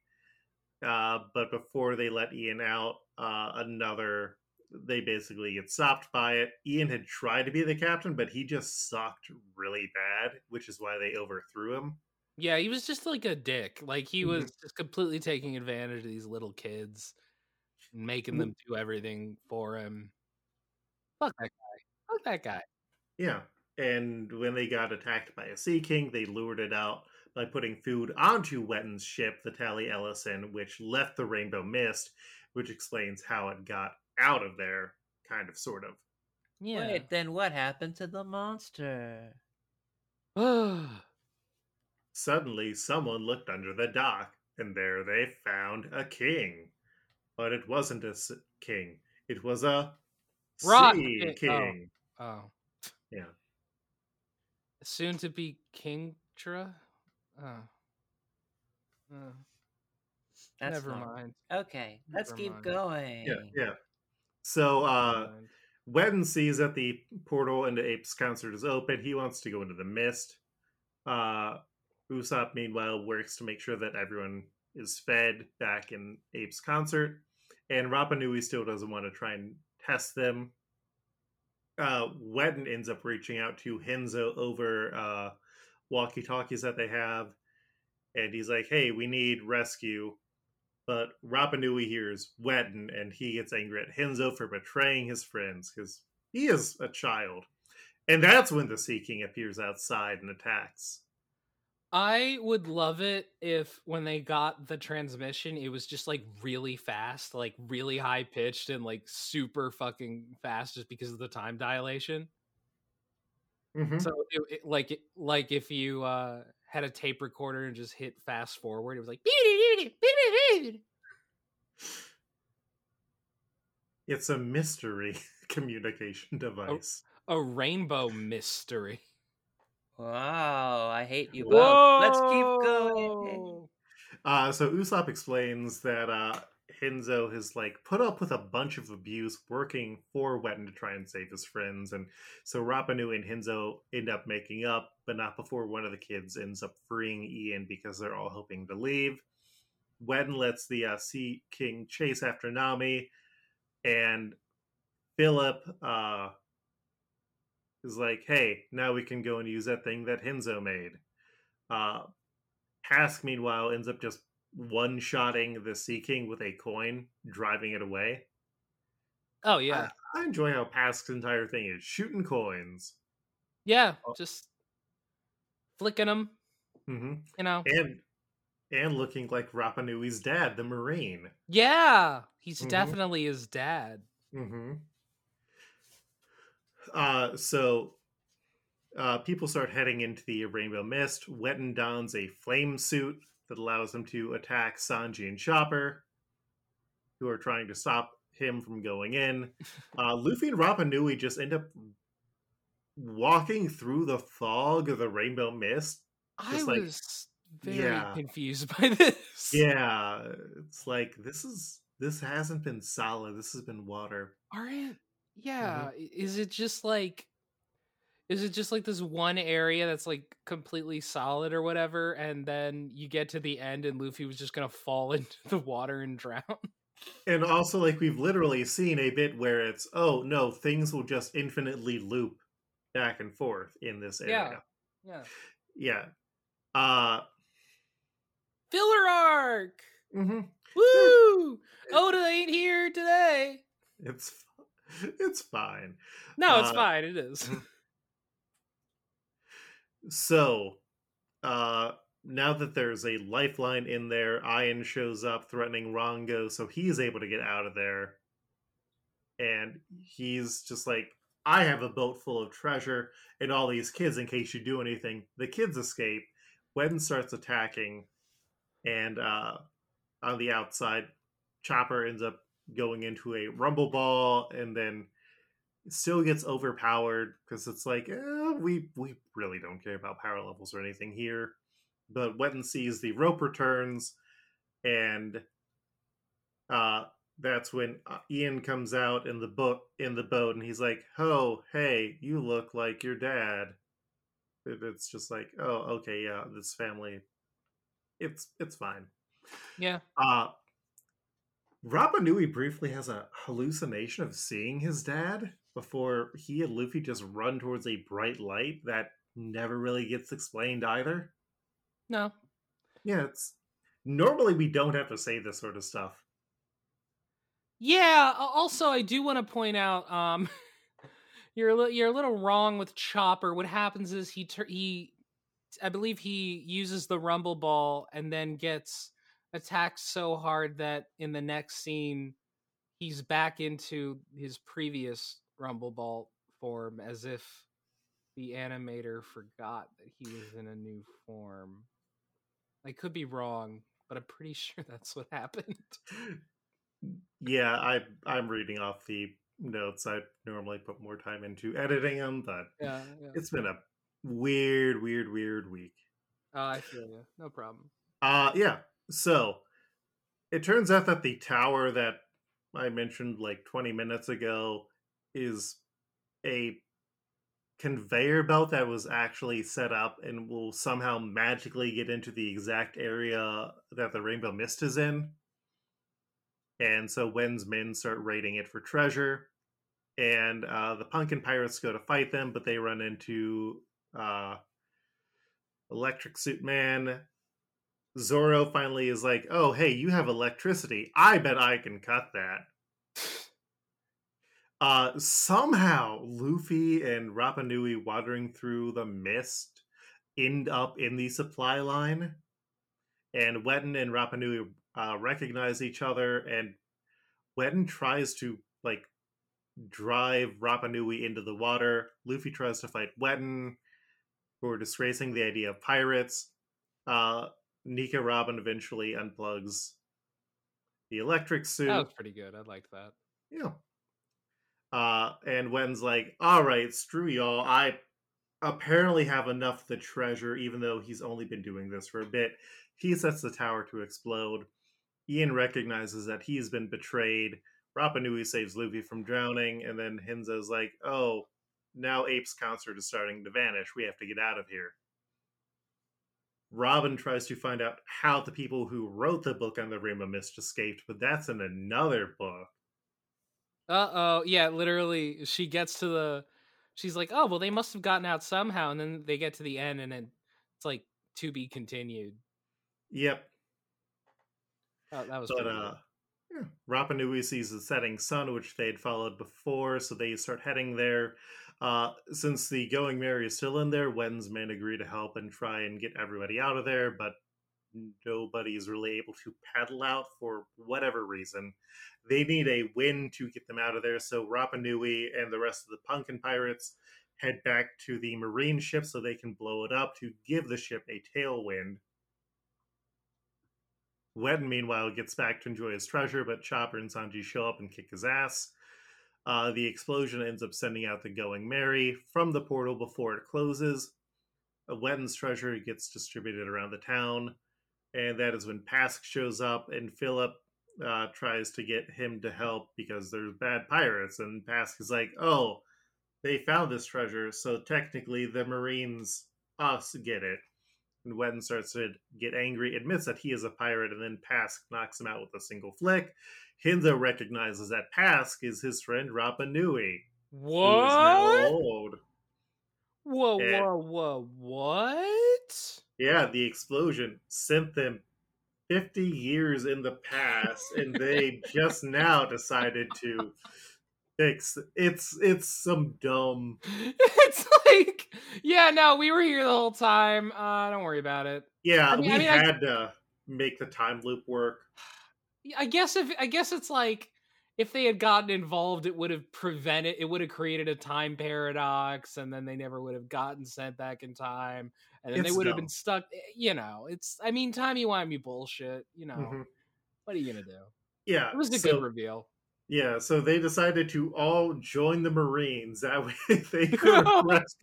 uh but before they let ian out uh another they basically get stopped by it ian had tried to be the captain but he just sucked really bad which is why they overthrew him yeah, he was just like a dick. Like he Mhm. was just completely taking advantage of these little kids. making them do everything for him. Fuck that guy. Fuck that guy. Yeah. And when they got attacked by a Sea King, they lured it out by putting food onto Wetton's ship, the Tally Ellison, which left the Rainbow Mist, which explains how it got out of there, kind of, sort of. Yeah. Wait, then what happened to the monster? Suddenly, someone looked under the dock, and there they found a king. But it wasn't a s- king, it was a Rock sea king- oh. oh. Yeah. Soon to be Kingtra? Oh. Oh. That's Never not- mind. Okay, let's keep mind. going. Yeah, yeah. So, Never uh, mind. Wetton sees that the portal into Ape's concert is open. He wants to go into the mist. Uh, Usopp, meanwhile, works to make sure that everyone is fed back in Ape's concert. And Rapa Nui still doesn't want to try and test them. Uh, Wetton ends up reaching out to Henzo over uh, walkie talkies that they have. And he's like, hey, we need rescue. But Rapa Nui hears Wetton and he gets angry at Henzo for betraying his friends because he is a child. And that's when the Sea King appears outside and attacks. I would love it if when they got the transmission, it was just like really fast, like really high pitched and like super fucking fast just because of the time dilation. Mhm. So it, it- like it- like if you uh had a tape recorder and just hit fast forward, it was like It's a mystery communication device. a rainbow mystery. Wow, I hate you both. Let's keep going. Uh, so Usopp explains that uh, Henzo has like put up with a bunch of abuse working for Wetton to try and save his friends, and so Rapa Nui and Henzo end up making up, but not before one of the kids ends up freeing Ian because they're all hoping to leave. Wetton lets the uh, Sea King chase after Nami, and Philip uh, is like, "Hey, now we can go and use that thing that Henzo made." Uh, Hask, meanwhile, ends up just one shotting the Sea King with a coin, driving it away. Oh yeah, I enjoy how Hask's entire thing is shooting coins. yeah, Oh. just flicking them, hmm you know. And and looking like Rapa Nui's dad, the Marine. Yeah, he's Mhm. definitely his dad. hmm Uh, so uh, people start heading into the Rainbow Mist. Wetton dons a flame suit that allows him to attack Sanji and Chopper, who are trying to stop him from going in. Uh, Luffy and Rapa Nui just end up walking through the fog of the Rainbow Mist. I like- was very Yeah. confused by this. Yeah, it's like this is this hasn't been solid. This has been water. Aren't yeah, i- is it just like is it just like this one area that's like completely solid or whatever and then you get to the end and Luffy was just going to fall into the water and drown? And also, like we've literally seen a bit where it's oh no, things will just infinitely loop back and forth in this area. Yeah. Yeah. Uh. Filler arc. mm-hmm. Woo! Oda ain't here today. It's it's fine. No, it's Uh, fine. It is. So, uh, now that there's a lifeline in there, Ian shows up threatening Rongo, so he's able to get out of there. And he's just like, I have a boat full of treasure and all these kids in case you do anything. The kids escape. Wetton starts attacking, and uh, on the outside, Chopper ends up going into a rumble ball and then still gets overpowered because it's like eh, we we really don't care about power levels or anything here. But Wetton sees the rope returns, and uh, that's when uh, Ian comes out in the boat in the boat, and he's like, "Oh, hey, you look like your dad." It's just like, oh, okay, yeah, this family, it's it's fine. yeah. Uh Rapa Nui briefly has a hallucination of seeing his dad before he and Luffy just run towards a bright light that never really gets explained either. No. Yeah, it's normally we don't have to say this sort of stuff. Yeah. Also, I do want to point out, um, you're a li- you're a little wrong with Chopper. What happens is he tur- he, I believe he uses the Rumble Ball and then gets attacked so hard that in the next scene he's back into his previous Rumble Ball form, as if the animator forgot that he was in a new form. I could be wrong, but I'm pretty sure that's what happened. Yeah, I I'm reading off the notes. I normally put more time into editing them, but Yeah, yeah. it's been a weird, weird, weird week. Oh, I feel you. No problem. Uh yeah. So it turns out that the tower that I mentioned like 20 minutes ago is a conveyor belt that was actually set up and will somehow magically get into the exact area that the rainbow mist is in. And so Wen's men start raiding it for treasure. And uh, the pumpkin pirates go to fight them, but they run into uh, Electric Suit Man. Zoro finally is like, "Oh, hey, you have electricity. I bet I can cut that." Uh, somehow, Luffy and Rapa Nui wandering through the mist end up in the supply line, and Wetton and Rapa Nui uh, recognize each other, and Wetton tries to like drive Rapa Nui into the water. Luffy tries to fight Wetton, who are disgracing the idea of pirates. Uh, Nico Robin eventually unplugs the electric suit. That was pretty good. I liked that. Yeah. Uh, and Wen's like, all right, screw y'all. I apparently have enough of the treasure, even though he's only been doing this for a bit. He sets the tower to explode. Ian recognizes that he's been betrayed. Rapa Nui saves Luffy from drowning, and then Hinza's like, oh, now Ape's concert is starting to vanish. We have to get out of here. Robin tries to find out how the people who wrote the book on the Rainbow Mist escaped, but that's in another book. Uh oh. Yeah, literally, she gets to the. She's like, oh, well, they must have gotten out somehow. And then they get to the end, and then it's like, to be continued. Yep. Oh, that was But uh yeah. Rapa Nui sees the setting sun, which they had followed before, so they start heading there. Uh, since the Going Merry is still in there, Wen's men agree to help and try and get everybody out of there, but nobody is really able to paddle out for whatever reason. They need a wind to get them out of there, so Rapa Nui and the rest of the Punkin Pirates head back to the Marine ship so they can blow it up to give the ship a tailwind. Wetton, meanwhile, gets back to enjoy his treasure, but Chopper and Sanji show up and kick his ass. Uh, the explosion ends up sending out the Going Merry from the portal before it closes. Uh, treasure gets distributed around the town, and that is when Pask shows up, and Philip uh, tries to get him to help because there's bad pirates. And Pask is like, oh, they found this treasure, so technically the Marines, us, get it. And Wetton starts to get angry, admits that he is a pirate, and then Pask knocks him out with a single flick. Hinzo recognizes that Pask is his friend Rapa Nui, who is now old. Whoa, Eh. whoa, whoa, what? Yeah, the explosion sent them 50 years in the past, and they just now decided to fix it's it's some dumb it's like, yeah, no, we were here the whole time. Uh, don't worry about it. yeah I mean- we I mean, I- had to make the time loop work I guess if I guess it's like if they had gotten involved, it would have prevented. It would have created a time paradox, and then they never would have gotten sent back in time, and then It's they would have been stuck. eh, You know, it's. I mean, timey wimey bullshit. You know, Mhm. what are you gonna do? yeah It was a so, good reveal. yeah so they decided to all join the marines that way they could arrest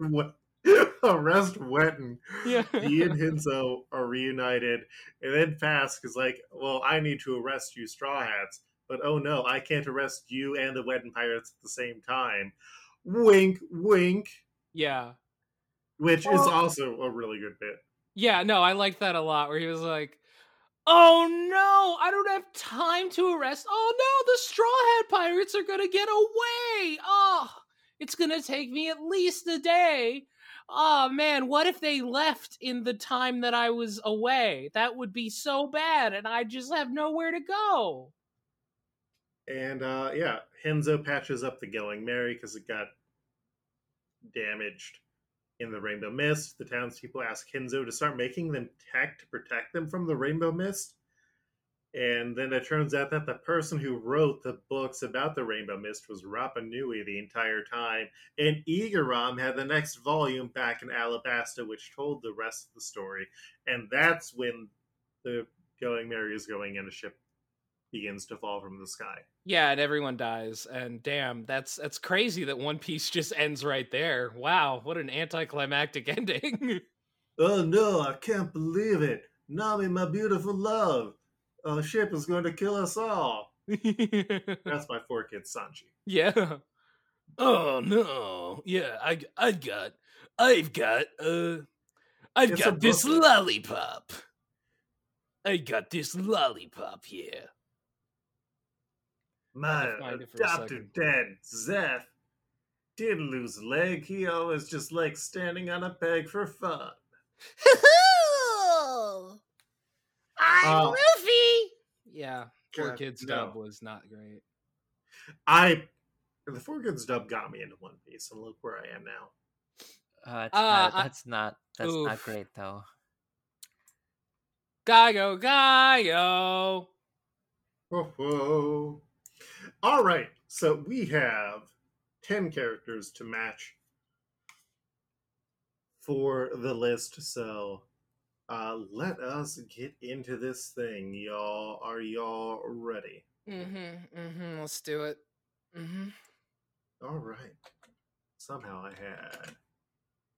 arrest Wetton Yeah. he and Hinzo are reunited, and then Pask is like, "Well, I need to arrest you, Straw Hats, but oh no, I can't arrest you and the Wedding Pirates at the same time." Wink, wink. yeah. Which is also a really good bit. Yeah, no, I liked that a lot. Where he was like, "Oh no, I don't have time to arrest. Oh no, the Straw Hat Pirates are gonna get away. Oh, it's gonna take me at least a day. Oh man, what if they left in the time that I was away? That would be so bad, and I just have nowhere to go." And uh, yeah, Henzo patches up the Going Merry because it got damaged in the Rainbow Mist. The townspeople ask Henzo to start making them tech to protect them from the Rainbow Mist. And then it turns out that the person who wrote the books about the Rainbow Mist was Rapa Nui the entire time. And Igaram had the next volume back in Alabasta, which told the rest of the story. And that's when the Going Merry is going in a ship begins to fall from the sky. Yeah, and everyone dies. And damn, that's that's crazy that One Piece just ends right there. Wow, what an anticlimactic ending. Oh no, I can't believe it. Nami, my beautiful love. A ship is going to kill us all. That's my four kids, Sanji. yeah. Oh no. Yeah, I I got I've got uh I've It's a got this lollipop. I got this lollipop here. My I'll find it for a adopted dad, Zeff, didn't lose a leg. He always just likes standing on a peg for fun. I'm Uh, Luffy. Yeah. Four God, kids no. dub was not great. I the four kids dub got me into One Piece, and look where I am now. Uh, it's Uh, not, I- that's not that's not great though. Gaio, Gaio. Whoa, whoa. All right, so we have 10 characters to match for the list. So uh, let us get into this thing, y'all. Are y'all ready? Mm-hmm. Mm-hmm. Let's do it. Mm-hmm. All right. Somehow I had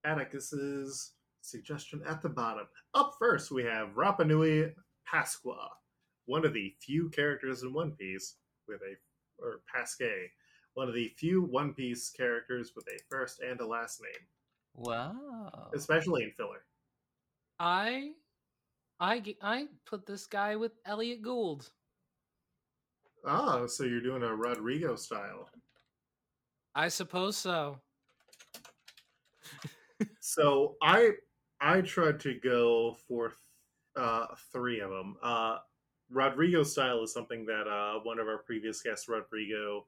Atticus's suggestion at the bottom. Up first, we have Rapanui Pasqua, one of the few characters in One Piece with a, or Pasque, one of the few One Piece characters with a first and a last name, Wow. especially in filler. I I I put this guy with Elliott Gould. Ah, so you're doing a Rodrigo style. I suppose so. So I I tried to go for uh, three of them. Uh, Rodrigo style is something that uh, one of our previous guests, Rodrigo,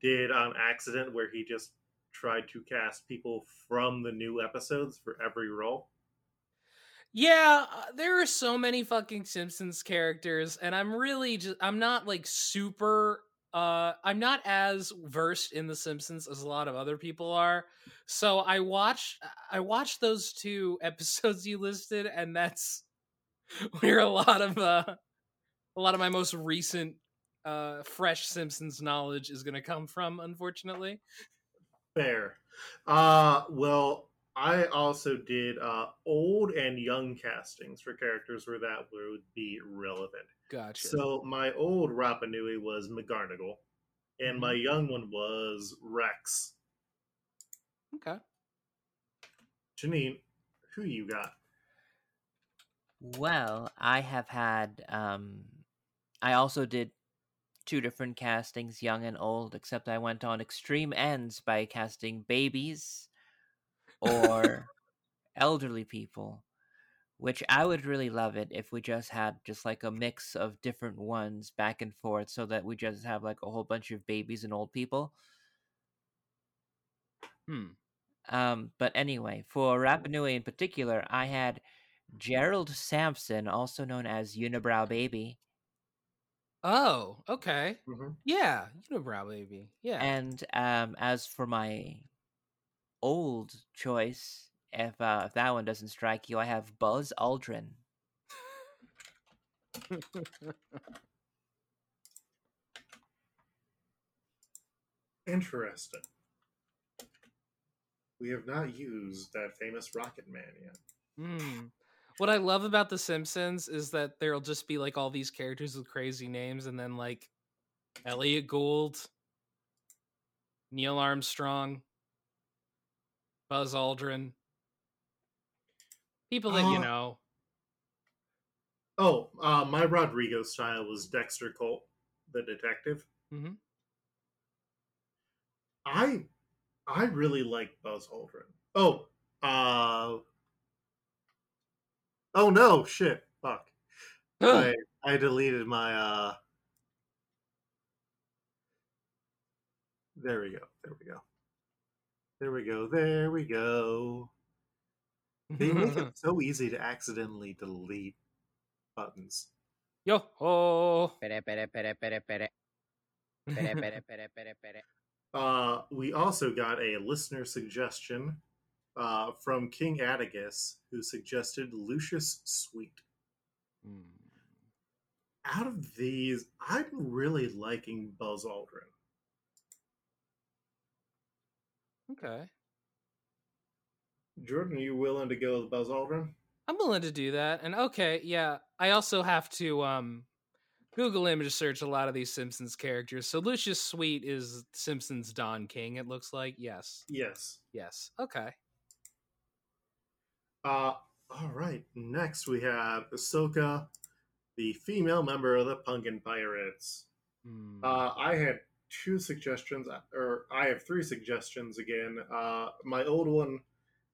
did on accident, where he just tried to cast people from the new episodes for every role. Yeah, uh, there are so many fucking Simpsons characters, and I'm really just I'm not like super uh I'm not as versed in the Simpsons as a lot of other people are. So I watched I watched those two episodes you listed, and that's where a lot of uh a lot of my most recent uh fresh Simpsons knowledge is gonna come from, unfortunately. Fair. Uh, well, I also did uh, old and young castings for characters where that would be relevant. Gotcha. So my old Rapa Nui was McGarnagle, and my young one was Rex. okay. Janine, who you got? Well, I have had um I also did two different castings, young and old, except I went on extreme ends by casting babies or elderly people. Which I would really love it if we just had just like a mix of different ones back and forth so that we just have like a whole bunch of babies and old people. Hmm. Um, but anyway, for Rapa Nui in particular, I had Gerald Sampson, also known as Unibrow Baby, Oh, okay. Mhm. Yeah, unibrow baby. Yeah. and um, as for my old choice, if uh, if that one doesn't strike you, I have Buzz Aldrin. Interesting. We have not used that famous Rocket Man yet. Hmm. What I love about The Simpsons is that there'll just be like all these characters with crazy names, and then like Elliott Gould, Neil Armstrong, Buzz Aldrin, people that you Uh, know. Oh, uh, my Rodrigo style was Dexter Colt, the detective. Mhm. I I really like Buzz Aldrin. Oh, uh, oh no, shit, fuck. I I deleted my uh There we go. There we go. There we go. There we go. They make it so easy to accidentally delete buttons. Yo ho. Pere, pere, pere, pere, pere. Pere, pere, pere, pere, pere. Uh, we also got a listener suggestion uh, from King Atticus, who suggested Lucius Sweet. Hmm. Out of these, I'm really liking Buzz Aldrin. Okay. Jordan, are you willing to go with Buzz Aldrin? I'm willing to do that. And okay, yeah. I also have to um Google image search a lot of these Simpsons characters. So Lucius Sweet is Simpsons Don King, it looks like. Yes. Yes. Yes. Okay. Uh, all right. Next, we have Ahsoka, the female member of the Pumpkin Pirates. Hmm. Uh, I had two suggestions, uh, or I have three suggestions again. Uh, my old one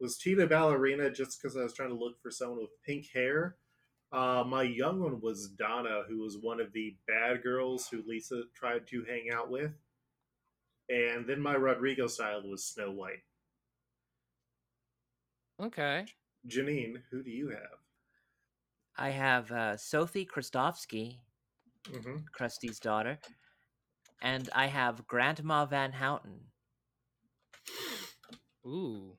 was Tita Ballerina, just because I was trying to look for someone with pink hair. Uh, my young one was Donna, who was one of the bad girls who Lisa tried to hang out with. And then my Rodrigo style was Snow White. okay. Janine, who do you have? I have uh, Sophie Krustofsky, hmm Krusty's daughter, and I have Grandma Van Houten. Ooh.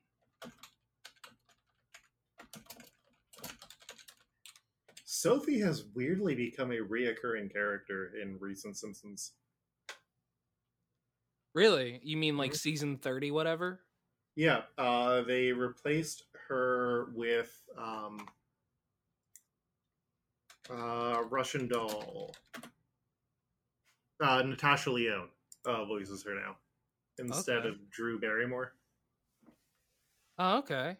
Sophie has weirdly become a reoccurring character in recent Simpsons. Really? You mean like Mhm. season 30 whatever? Yeah, uh, they replaced her with um, uh, Russian doll. Uh, Natasha Lyonne uh, voices her now instead Okay. of Drew Barrymore. Oh, okay.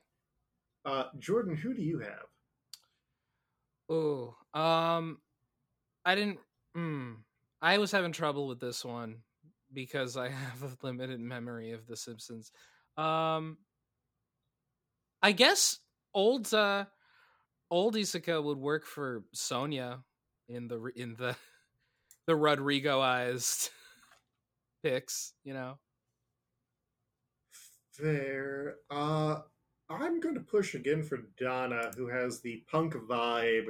Uh, Jordan, who do you have? Oh, um, I didn't. Mm, I was having trouble with this one because I have a limited memory of The Simpsons. Um, I guess old uh, old Isaka would work for Sonia in the in the the Rodrigoized pics. You know. Fair. Uh, I'm going to push again for Donna, who has the punk vibe.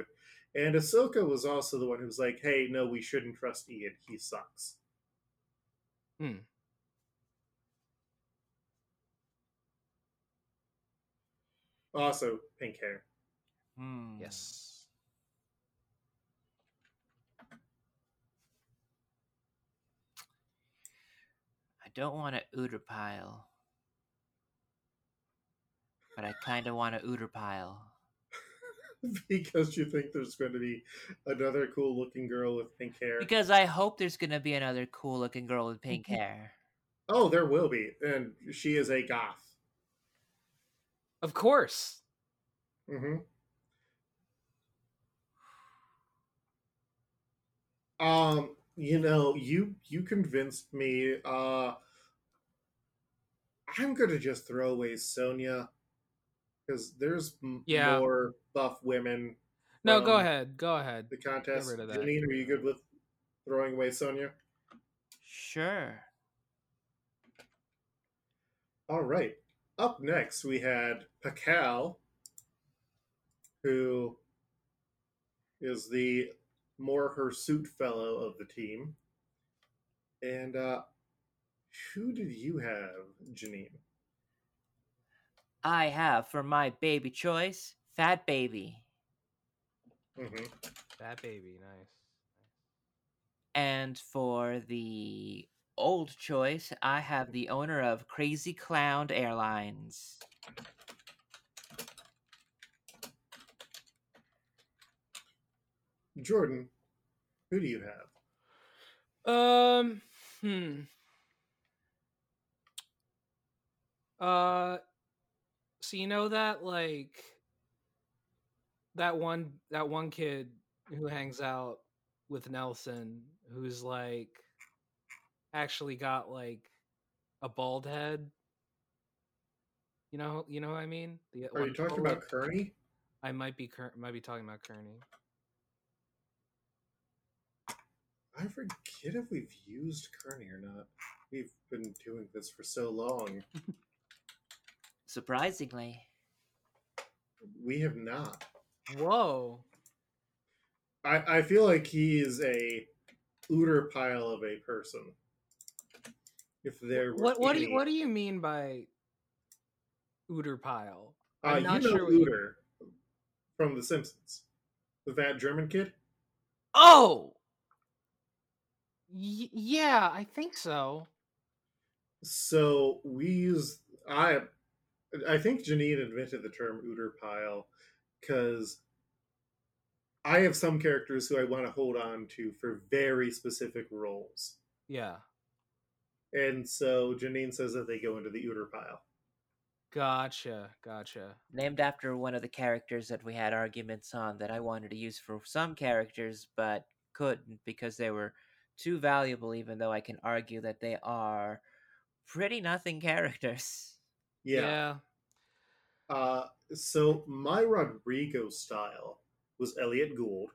And Ahsoka was also the one who was like, hey, no, we shouldn't trust Ian. He sucks. Hmm. Also, pink hair. Hmm. Yes. I don't want to Uter pile, but I kind of want to Uter pile. because you think there's going to be another cool looking girl with pink hair. Because I hope there's gonna be another cool looking girl with pink hair. Oh, there will be. And she is a goth. Of course. hmm Um, you know, you you convinced me. Uh, I'm gonna just throw away Sonia because there's Yeah. more buff women. No, go ahead. Go ahead. The contest. rid of that. Janine, are you good with throwing away Sonia? Sure. All right. Up next, we had Pakal, who is the more hirsute fellow of the team. And uh, who did you have, Janine? I have for my baby choice, Fat Baby. Mm-hmm. That baby, nice. And for the old choice, I have the owner of Crazy Clown Airlines. Jordan, who do you have? Um, hmm. Uh, so you know that like that one that one kid who hangs out with Nelson, who's like actually got like a bald head. You know, you know what I mean. The Are you talking photo? about Kearney? I might be might be talking about Kearney. I forget if we've used Kearney or not. We've been doing this for so long. Surprisingly. We have not. Whoa. I, I feel like he is a Uter pile of a person. If there were What what do you what do you mean by Uter pile? uh, I'm you not know sure what you- from The Simpsons, the fat German kid. Oh. Y- yeah, I think so. So we use I I think Janine invented the term Uter pile because I have some characters who I want to hold on to for very specific roles. Yeah. And so Janine says that they go into the Uter pile. Gotcha. Gotcha. Named after one of the characters that we had arguments on that I wanted to use for some characters, but couldn't because they were too valuable, even though I can argue that they are pretty nothing characters. Yeah. Uh so my Rodrigo style was Elliott Gould.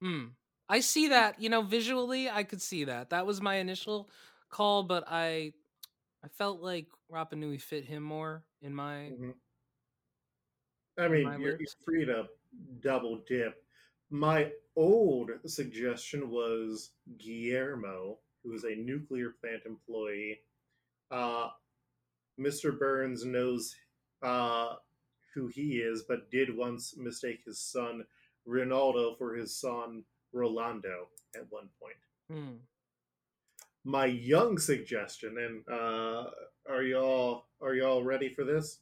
Hmm. I see that. You know, visually, I could see that. That was my initial call, but I, I felt like Rapa Nui fit him more in my. Mhm. I mean, my you're, you're free to double dip. My old suggestion was Guillermo, who is a nuclear plant employee. Uh, Mr. Burns knows uh, who he is, but did once mistake his son Ronaldo for his son Rolando at one point. Hmm. My young suggestion, and uh, are y'all are y'all ready for this?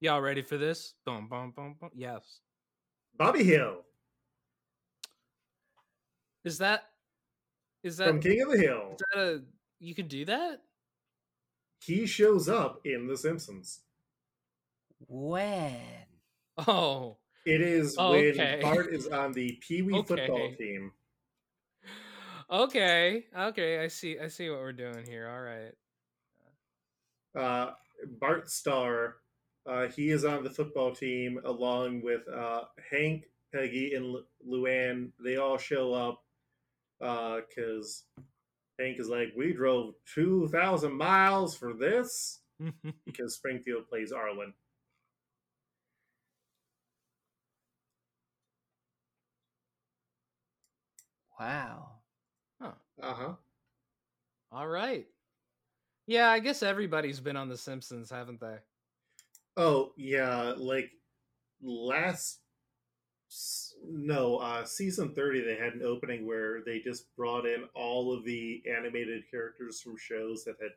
Y'all ready for this? Boom, boom, boom, boom. Yes. Bobby Hill Is that? Is that? from King of the Hill. Is that a? You can do that? he shows up in The Simpsons. When? Oh. It is Oh, when okay. Bart is on the Pee Wee football team. Okay. Okay. I see. I see what we're doing here. All right. Uh, Bart Starr, uh, he is on the football team along with uh, Hank, Peggy, and Lu- Luann. They all show up because Hank is like, "We drove two thousand miles for this," because Springfield plays Arlen. Wow. Uh huh. All right. Yeah, I guess everybody's been on The Simpsons, haven't they? Oh yeah, like last no uh season 30 they had an opening where they just brought in all of the animated characters from shows that had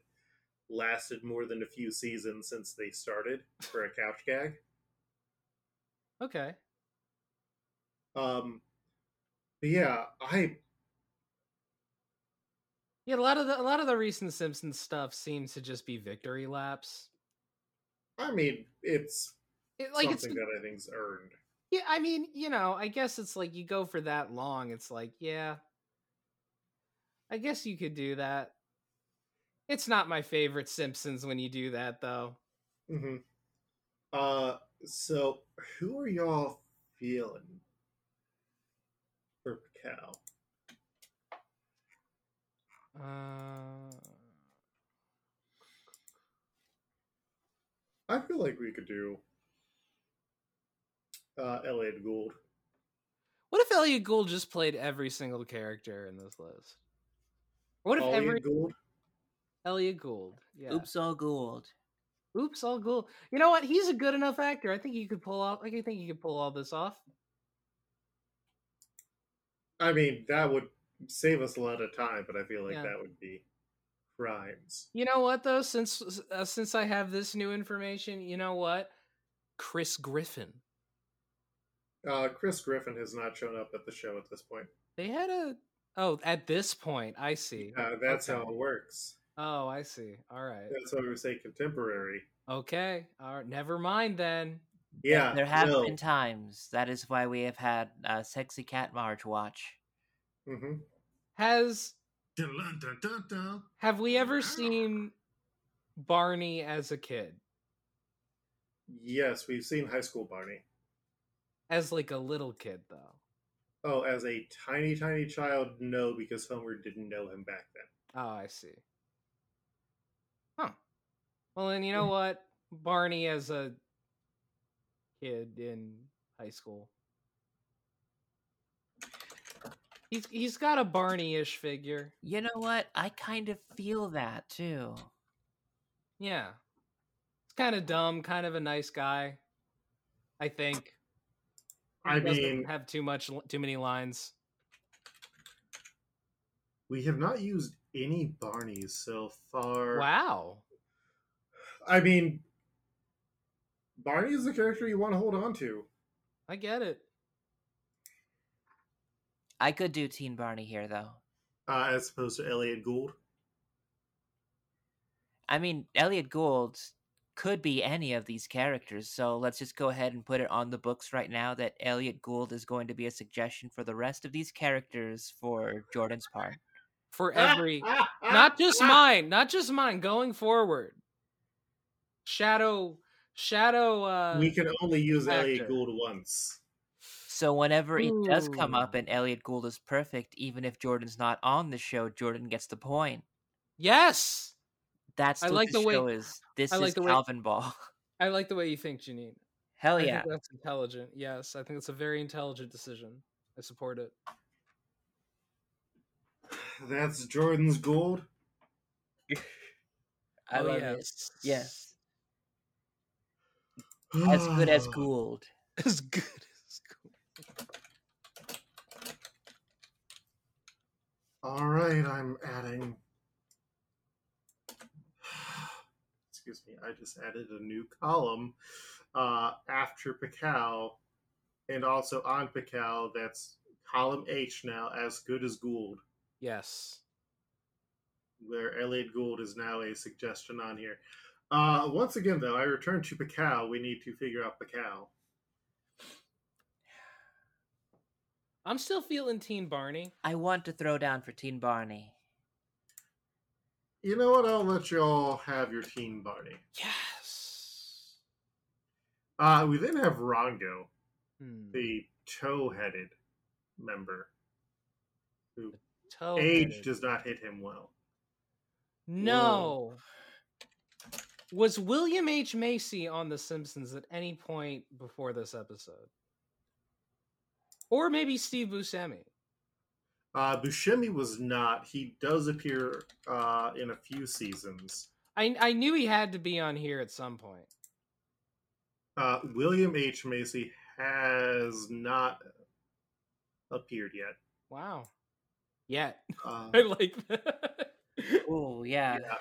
lasted more than a few seasons since they started for a couch gag Okay. um yeah i Yeah, a lot of the a lot of the recent Simpsons stuff seems to just be victory laps. i mean it's It, like it's something that i think's earned yeah. I mean, you know, I guess it's like you go for that long. It's like, yeah, I guess you could do that. It's not my favorite Simpsons when you do that, though. Mm-hmm. uh so who are y'all feeling for Cal? Uh, I feel like we could do uh, Elliott Gould. what if Elliott Gould just played every single character in this list? What if Elliott every Gould. Elliott Gould? Yeah. Oops, all Gould. Oops, all Gould. You know what? He's a good enough actor. I think he could pull off. I think he could pull all this off. I mean, that would save us a lot of time, but I feel like Yeah. that would be crimes. You know what though? Since uh, since I have this new information, you know what? Chris Griffin. Uh, Chris Griffin has not shown up at the show at this point. They had a oh at this point. I see. Uh, that's how it works. Oh, I see. All right. That's why we say contemporary. Okay. All right. Never mind then. Yeah, There have no. been times. That is why we have had uh, Sexy Cat March watch. hmm Has Dun, dun, dun, dun. have we ever seen Barney as a kid? Yes, we've seen High School Barney. As like a little kid though. Oh, as a tiny, tiny child, no, because Homer didn't know him back then. Oh, I see. Huh. Well, then you know what? Barney as a kid in high school. He's he's got a Barney-ish figure. You know what? I kind of feel that too. Yeah. It's kind of dumb, kind of a nice guy. I think. I He doesn't mean, have too much too many lines. we have not used any Barneys so far. Wow. I mean, Barney is the character you want to hold on to. I get it. I could do Teen Barney here though. uh, as opposed to Elliott Gould. I mean, Elliott Gould could be any of these characters, so let's just go ahead and put it on the books right now that Elliott Gould is going to be a suggestion for the rest of these characters for Jordan's part. For every not just mine, not just mine going forward. Shadow Shadow uh We can only use Elliott. Gould once. So whenever it does come up and Elliott Gould is perfect, even if Jordan's not on the show, Jordan gets the point. Yes. That's I what like the, the way- show is. This I like is the way- Calvin Ball. I like the way you think, Janine. Hell I yeah. think that's intelligent. Yes, I think it's a very intelligent decision. I support it. That's Jordan's Gould. Oh, I oh, love it. yes. Yes. As good as. Gould. As good as cool. All right, I'm adding. Excuse me, I just added a new column uh, after Picao, and also on Picao. That's column H now, as good as Gould, Yes. where Elliott Gould is now a suggestion on here. Uh, once again, though, I return to Picao. We need to figure out Picao. I'm still feeling Teen Barney. I want to throw down for Teen Barney. You know what? I'll let y'all have your teen Barney. Yes. Uh, we then have Rongo. Hmm. the toe-headed member who Toe age does not hit him well. No. Was William H. Macy on The Simpsons at any point before this episode? Or maybe Steve Buscemi. Uh, Buscemi was not. He does appear uh, in a few seasons. I I knew he had to be on here at some point. Uh, William H. Macy has not appeared yet. Wow. Yet. Uh, I like that. Oh yeah. yeah,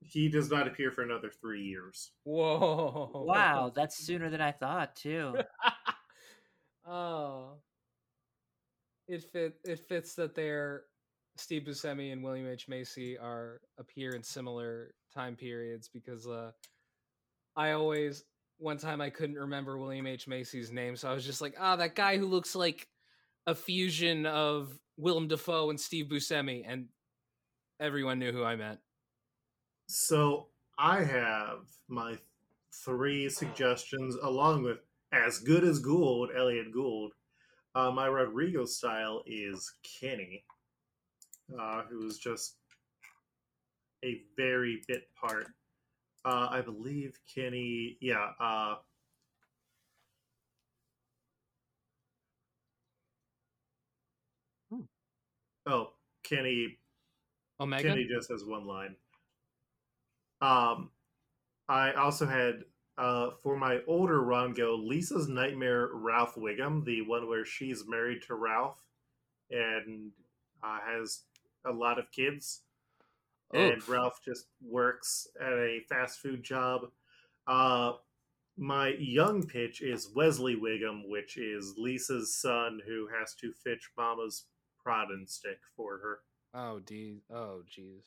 he does not appear for another three years. Whoa. Wow, that's sooner than I thought too. oh. It fit it fits that they're Steve Buscemi and William H. Macy are appear in similar time periods because uh I always one time I couldn't remember William H. Macy's name, so I was just like, ah, that guy who looks like a fusion of Willem Dafoe and Steve Buscemi, and everyone knew who I meant. So I have my three suggestions, along with as good as Gould, Elliott Gould. Uh, my Rodrigo style is Kenny, uh, who's just a very bit part. Uh, I believe Kenny, yeah. Uh, Hmm. Oh, Kenny Omega? Kenny just has one line. Um, I also had uh, for my older Rongo, Lisa's nightmare Ralph Wiggum, the one where she's married to Ralph and uh, has a lot of kids, and Ralph just works at a fast food job. Uh, my young pitch is Wesley Wiggum, which is Lisa's son who has to fetch Mama's prod and stick for her. Oh, geez. Oh, jeez.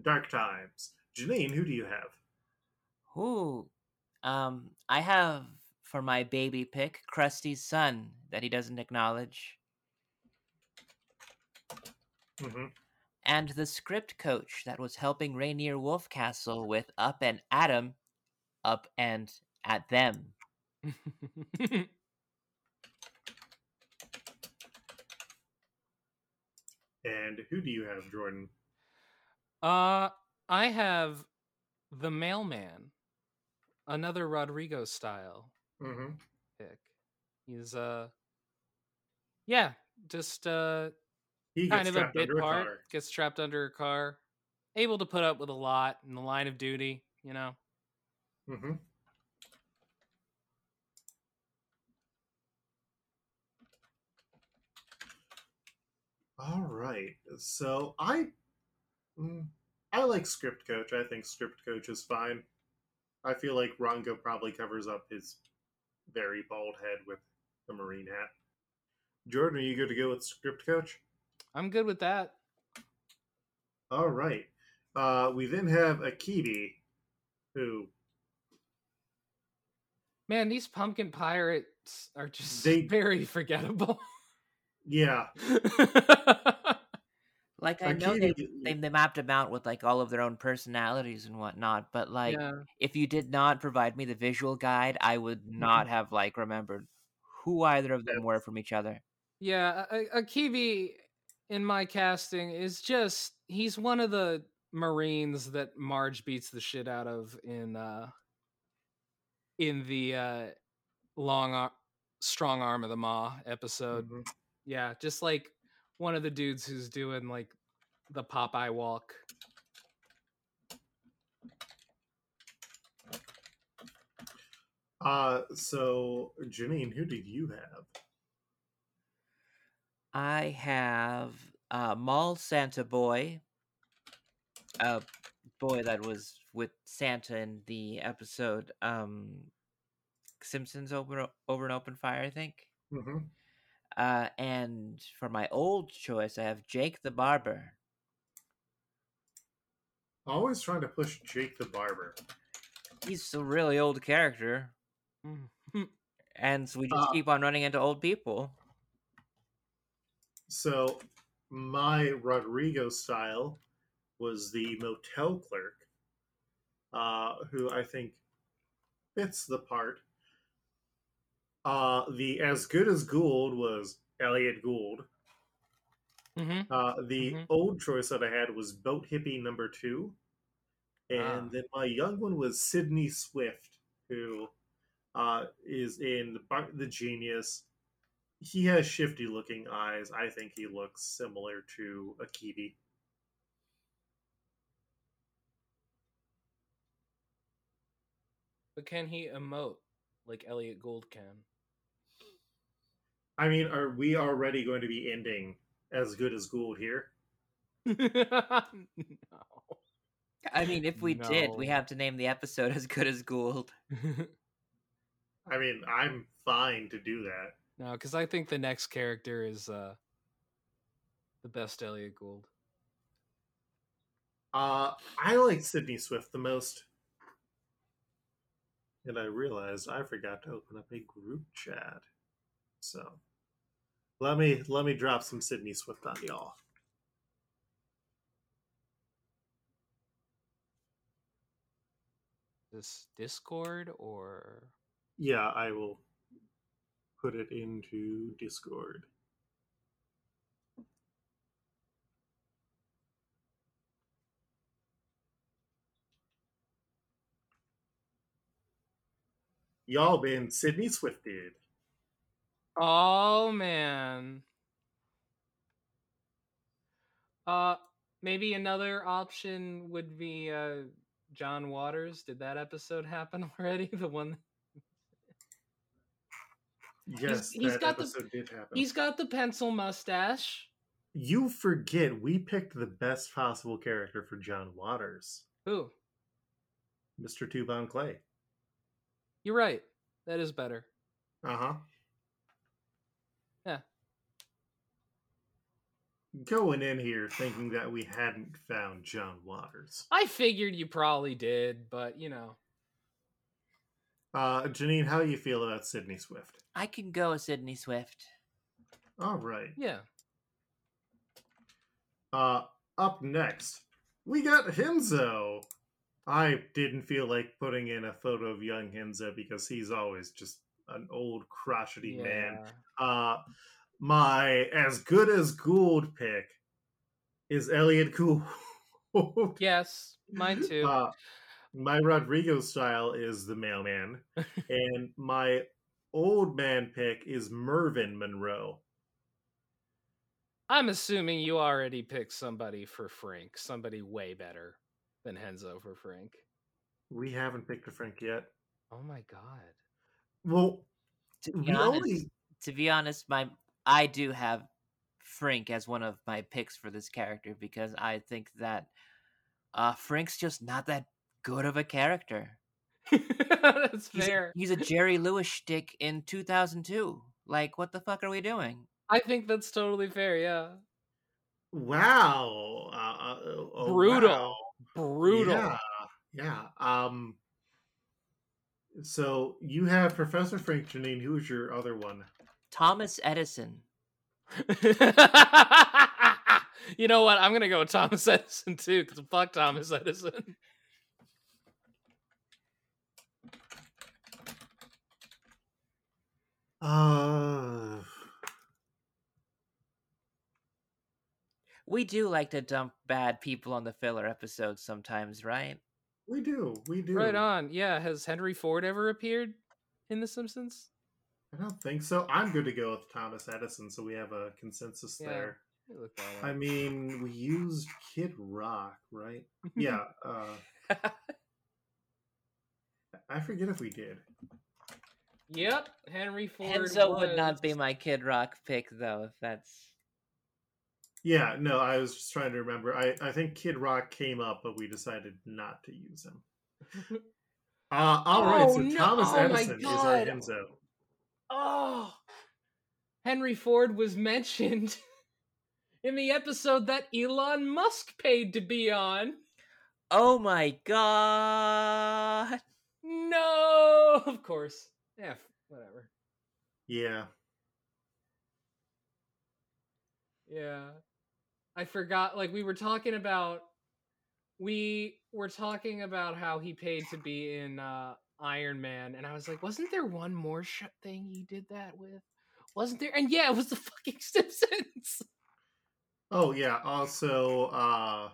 Dark Times. Janine, who do you have? Who? Um, I have for my baby pick Krusty's son that he doesn't acknowledge. Mm-hmm. And the script coach that was helping Rainier Wolfcastle with Up and Adam, Up and at them. and who do you have, Jordan? Uh, I have the mailman, another Rodrigo style Mm-hmm. pick. He's uh, yeah, just uh, He kind of a bit under a part. Gets trapped under a car, able to put up with a lot in the line of duty. You know, Mm-hmm. All right. So I, mm, I like Script Coach. I think Script Coach is fine. I feel like Rongo probably covers up his very bald head with the marine hat. Jordan, are you good to go with Script Coach? I'm good with that. All right. Uh, we then have Akibi, who Man, these pumpkin pirates are just They- very forgettable. yeah, Like I know they, they they mapped them out with like all of their own personalities and whatnot, but like yeah. if you did not provide me the visual guide, I would not have like remembered who either of them were from each other. Yeah, A- A- in my casting is just he's one of the Marines that Marge beats the shit out of in uh in the uh long ar- strong arm of the maw episode. Mhm. Yeah, just like one of the dudes who's doing like the Popeye walk. Uh, so Janine, who did you have? I have uh, Mall Santa Boy, a boy that was with Santa in the episode um, Simpsons over over an open fire, I think. Mm-hmm. Uh, and for my old choice, I have Jake the Barber. Always trying to push Jake the Barber. He's a really old character, Mhm. and so we just Uh, keep on running into old people. So my Rodrigo style was the motel clerk, uh, who I think fits the part. Uh, the as good as Gould was Elliott Gould. Mhm. Uh, the Mhm. old choice that I had was Boat Hippie number two, and Ah. then my young one was Sydney Swift, who uh, is in Bart the Genius. He has shifty looking eyes. I think he looks similar to a kiwi. But can he emote like Elliott Gould can? I mean, are we already going to be ending as good as Gould here? no. I mean, if we did, we have to name the episode as good as Gould. I mean, I'm fine to do that. no, because I think the next character is uh the best Elliott Gould. Uh, I like Sydney Swift the most. And I realized I forgot to open up a group chat. So let me let me drop some Sydney Swift on y'all. This Discord or Yeah, I will put it into Discord. Y'all been Sydney Swifted. Oh man. Uh maybe another option would be uh John Waters. Did that episode happen already? The one Yes, he's that got the- episode did happen. He's got the pencil mustache. You forget we picked the best possible character for John Waters, Who? Mr. Tubon Clay. you're right. That is better. Uh huh. Going in here thinking that we hadn't found John Waters. I figured you probably did, but you know. Uh, Janine, how do you feel about Sydney Swift? I can go with Sydney Swift. All right. Yeah. Uh, up next, we got Henzo. I didn't feel like putting in a photo of young Henzo because he's always just an old crotchety man. Uh, my as good as Gould pick is Elliott Gould. Yes, mine too. Uh, my Rodrigo style is the mailman, and my old man pick is Marvin Monroe. I'm assuming you already picked somebody for Frank, somebody way better than Henzo for Frank. We haven't picked a Frank yet. Oh my god. Well, To be we honest, only to be honest, my I do have Frink as one of my picks for this character because I think that uh Frink's just not that good of a character. That's He's a, fair. he's a Jerry Lewis shtick in 2002. Like, what the fuck are we doing? I think that's totally fair, yeah. wow, uh, uh, oh, Brutal. wow. Brutal. Yeah, yeah. Um. So you have Professor Frink Janine. Who is your other one? Thomas Edison. you know what? I'm gonna go with Thomas Edison too, because fuck Thomas Edison. Uh, We do like to dump bad people on the filler episodes sometimes, right? we do, we do. Right on. Yeah. Has Henry Ford ever appeared in The Simpsons? I don't think so. I'm good to go with Thomas Edison, so we have a consensus Yeah. there. Let me look that I mean, we used Kid Rock, right? Yeah. Uh, I forget if we did. Yep. Henry Ford. Enzo would not be my Kid Rock pick, though, if that's. Yeah, no, I was just trying to remember. I, I think Kid Rock came up, but we decided not to use him. Uh, all right, Oh, so no- Thomas oh my Edison is our God. Enzo. Oh, Henry Ford was mentioned in the episode that Elon Musk paid to be on. Oh my god! No, of course. Yeah, whatever. Yeah. Yeah. I forgot like we were talking about we were talking about how he paid to be in uh Iron Man and I was like wasn't there one more sh- thing he did that with? Wasn't there? And yeah, it was the fucking Simpsons. Oh, yeah. Also, uh,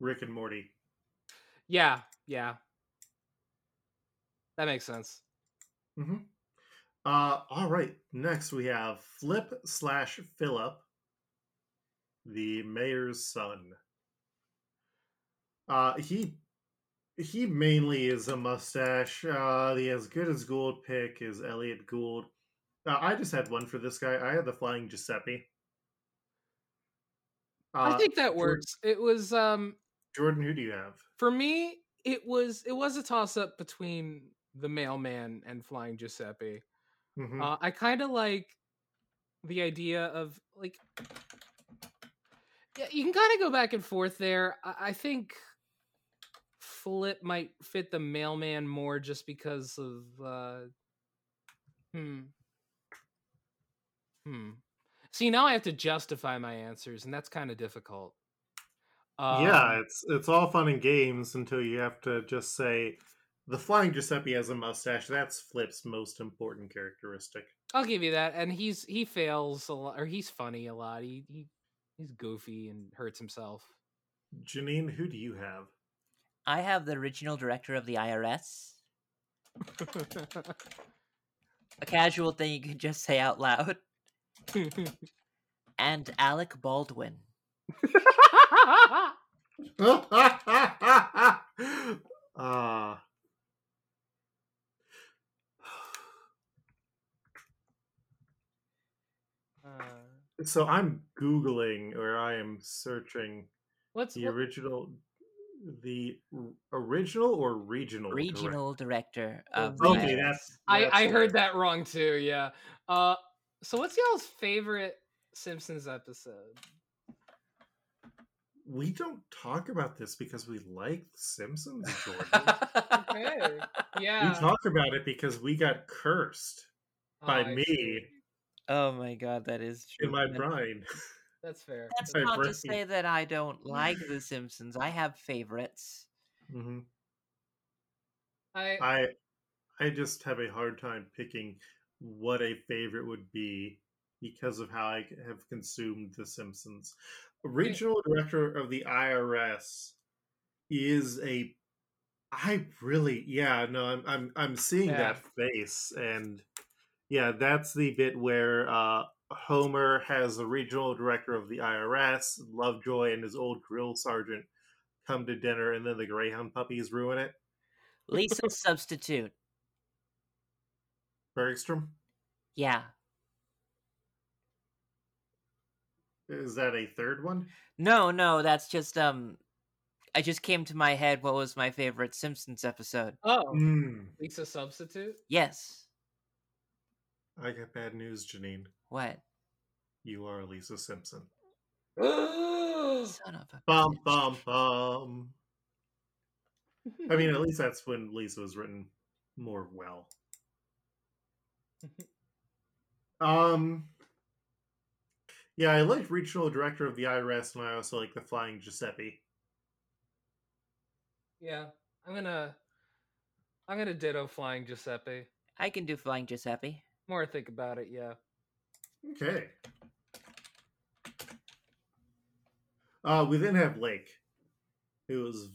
Rick and Morty. Yeah, yeah. That makes sense. Mm-hmm. Uh, all right. Next, we have Flip slash Philip, the mayor's son. Uh, he he mainly is a mustache. Uh, the as good as Gould pick is Elliott Gould. Uh, I just had one for this guy. I had the Flying Giuseppe. Uh, I think that works. It was um Jordan, who do you have? for me it was it was a toss up between the mailman and flying Giuseppe. Mhm. Uh, I kind of like the idea of like, yeah, you can kind of go back and forth there. I, I think Flip might fit the mailman more just because of, uh, hmm, hmm. See, now I have to justify my answers, and that's kind of difficult. yeah, Um, it's it's all fun and games until you have to just say the Flying Giuseppe has a mustache. That's Flip's most important characteristic. I'll give you that. And he's he fails a lot, or he's funny a lot. He he he's goofy and hurts himself. Janine, who do you have? I have the original director of the IRS. A casual thing you could just say out loud. And Alec Baldwin. Uh, so I'm googling or I am searching what's the what- original, the original or regional. Regional director of Oh, the Okay, that's. I that's I heard right. that wrong too. Yeah. Uh, so what's y'all's favorite Simpsons episode? We don't talk about this because we like Simpsons, Jordan. Okay. Yeah we talk about it because we got cursed by Oh, I me see. Oh my god, that is true. in my And brain. That's fair. That's my not brain. to say that I don't like The Simpsons. I have favorites. hmm I I I just have a hard time picking what a favorite would be because of how I have consumed The Simpsons. Regional director of the IRS is a. I really, yeah, no, I'm, I'm, I'm seeing Yeah. that face, and yeah, that's the bit where uh, Homer has the regional director of the IRS, Lovejoy, and his old drill sergeant come to dinner, and then the Greyhound puppies ruin it. Lisa substitute. Bergstrom, Yeah. is that a third one? No, no, that's just um I just came to my head what was my favorite Simpsons episode. Oh, Mm, Lisa substitute. Yes. I got bad news, Janine. What? You are Lisa Simpson. Son of a Bum bitch. bum bum. I mean, at least that's when Lisa was written more well. Um. Yeah, I like regional director of the IRS, and I also like the Flying Giuseppe. yeah, I'm gonna, I'm gonna ditto flying Giuseppe. I can do Flying Giuseppe. More think about it, yeah. Okay. Uh, we then have Lake, who was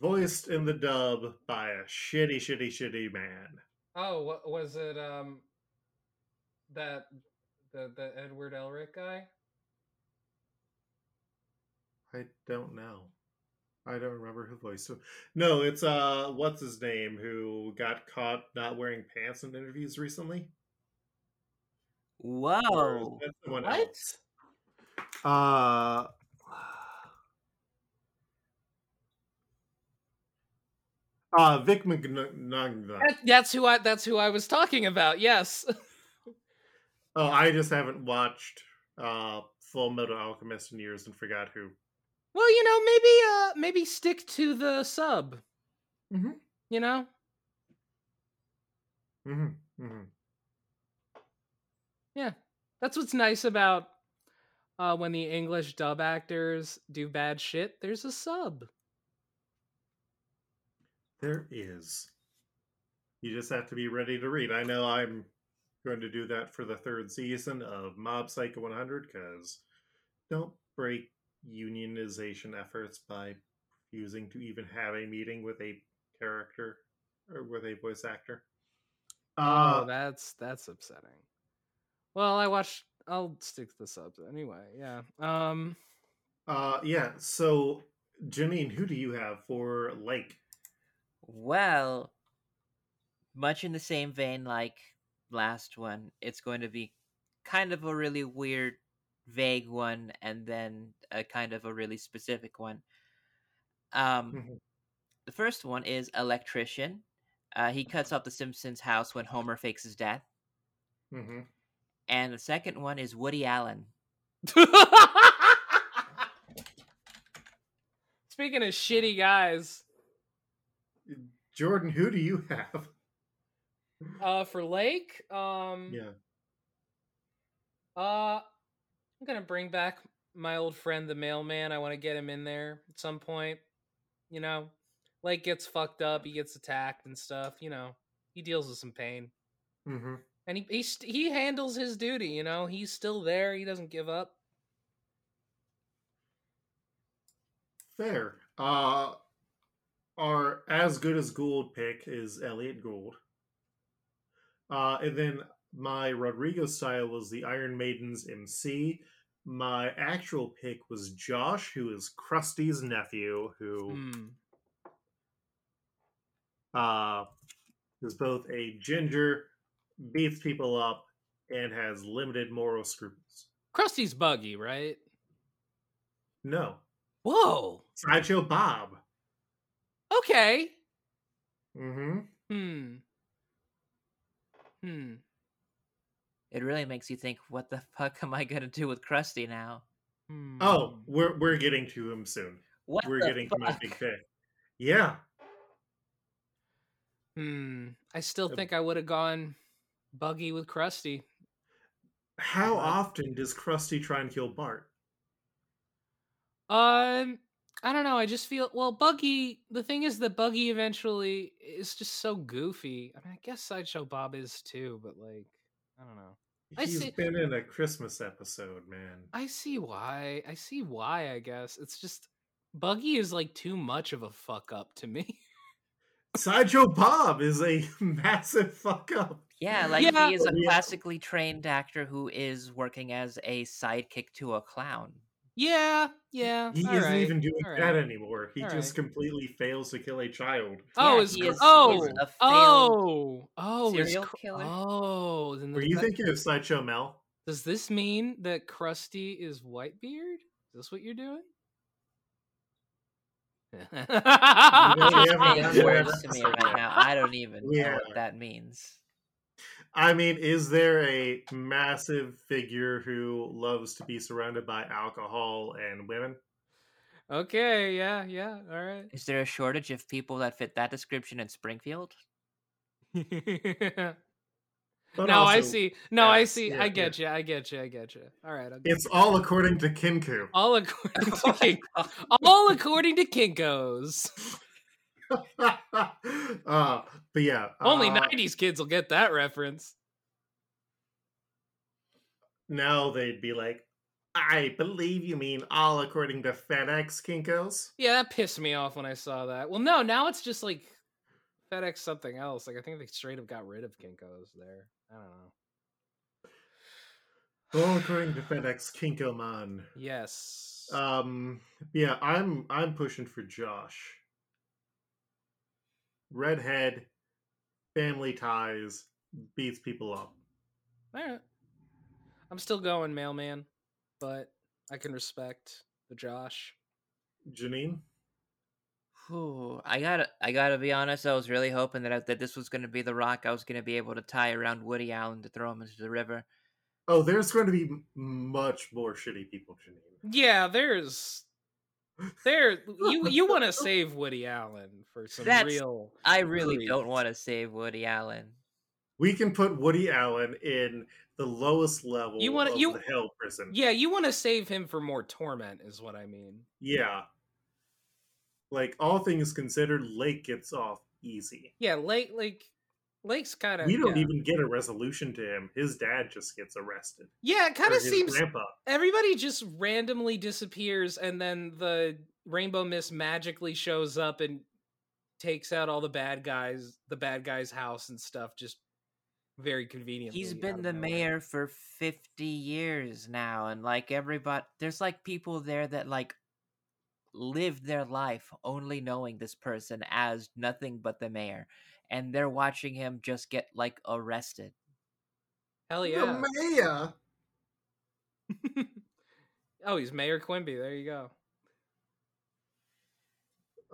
voiced in the dub by a shitty, shitty, shitty man. Oh, what was it? Um, that the the Edward Elric guy. I don't know. I don't remember who voiced him. No, it's uh, what's his name who got caught not wearing pants in interviews recently. Whoa. What? else? Uh, uh, Vic McNugget. That- That's who I. That's who I was talking about. Yes. Oh, I just haven't watched uh Full Metal Alchemist in years and forgot who. Well, you know, maybe uh, maybe stick to the sub. Mhm. You know. hmm hmm Yeah, that's what's nice about uh, when the English dub actors do bad shit. There's a sub. There is. You just have to be ready to read. I know I'm going to do that for the third season of Mob Psycho 100 because don't break unionization efforts by refusing to even have a meeting with a character or with a voice actor. Uh, oh, that's that's upsetting. Well, I watched. I'll stick to the subs anyway. Yeah. Um. uh, yeah. So, Janine, who do you have for Lake? Well, much in the same vein like last one, it's going to be kind of a really weird, vague one, and then a kind of a really specific one. Um, Mhm. the first one is electrician. Uh, he cuts off the Simpsons' house when Homer fakes his death, Mm-hmm. And the second one is Woody Allen. Speaking of shitty guys, Jordan, who do you have? uh, for Lake, um, Yeah. Uh, I'm gonna bring back my old friend, the mailman. I want to get him in there at some point. You know, Lake gets fucked up. He gets attacked and stuff. You know, he deals with some pain, Mm-hmm. And he he st- he handles his duty. You know, he's still there. He doesn't give up. Fair. Uh, our as good as Gould pick is Elliott Gould. Uh, and then my Rodrigo style was the Iron Maiden's MC. My actual pick was Josh, who is Krusty's nephew, who Hmm. uh, is both a ginger, beats people up, and has limited moral scruples. Krusty's buggy, right? No, Whoa. Sideshow Bob. Okay. Mm-hmm. Hmm. Hmm. It really makes you think, what the fuck am I gonna do with Krusty now? Hmm. Oh, we're we're getting to him soon. What we're the getting to my fuck? big pick. Yeah. Hmm. I still Uh, think I would have gone buggy with Krusty. How Uh-huh. often does Krusty try and kill Bart? Um, I don't know. I just feel well. Buggy. The thing is that Buggy eventually is just so goofy. I mean, I guess Sideshow Bob is too, but like, I don't know. I He's see- been in a Christmas episode, man. I see why. I see why. I guess it's just Buggy is like too much of a fuck up to me. Sideshow Bob is a massive fuck up. Yeah, like Yeah. he is a classically trained actor who is working as a sidekick to a clown. yeah, yeah. He all isn't right, even doing all that right. anymore. He all just completely fails to kill a child. Oh, Yeah, is he is- oh, he's a failed oh, oh, serial Cr- killer. Oh, then Were does you that- thinking of Sideshow Mel? Does this mean that Krusty is Whitebeard? Is this what you're doing? we You're haven't saying gotten to words to me right now. I don't even We know what that means. I mean, is there a massive figure who loves to be surrounded by alcohol and women? okay, yeah, yeah, all right. Is there a shortage of people that fit that description in Springfield? But no, I see. No, I see. yeah, I get you. I get you. I get you. All right. I'll It's all according to Kinku. all according to oh King- all according to Kinkos. uh, but yeah, Only uh, '90s kids will get that reference. now they'd be like, "I believe you mean all according to FedEx Kinkos." Yeah, that pissed me off when I saw that. Well, no, now it's just like FedEx something else. Like I think they straight up got rid of Kinkos there. I don't know. All according to FedEx Kinkoman. Yes. Um, yeah, I'm I'm pushing for Josh. Redhead, family ties, beats people up. All right. I'm still going mailman, but I can respect the Josh. Janine, Whew, I gotta, I gotta be honest. I was really hoping that I, that this was gonna be the rock I was gonna be able to tie around Woody Allen to throw him into the river. oh, there's going to be much more shitty people, Janine. Yeah, there's there you you want to save Woody Allen for some That's- real I really Grief. don't want to save Woody Allen. We can put Woody Allen in the lowest level You wanna- of you- the hell prison. Yeah, you want to save him for more torment is what I mean. Yeah. Like all things considered, Lake gets off easy. Yeah, Lake like Lake's kind of We don't yeah. even get a resolution to him. His dad just gets arrested. Yeah, it kind of seems grandpa. everybody just randomly disappears and then the Rainbow Mist magically shows up and takes out all the bad guys, the bad guy's house and stuff just very conveniently. He's been the nowhere. mayor for 50 years now and like everybody there's like people there that like lived their life only knowing this person as nothing but the mayor and they're watching him just get like arrested. Hell yeah. The mayor. oh, he's Mayor Quimby. There you go.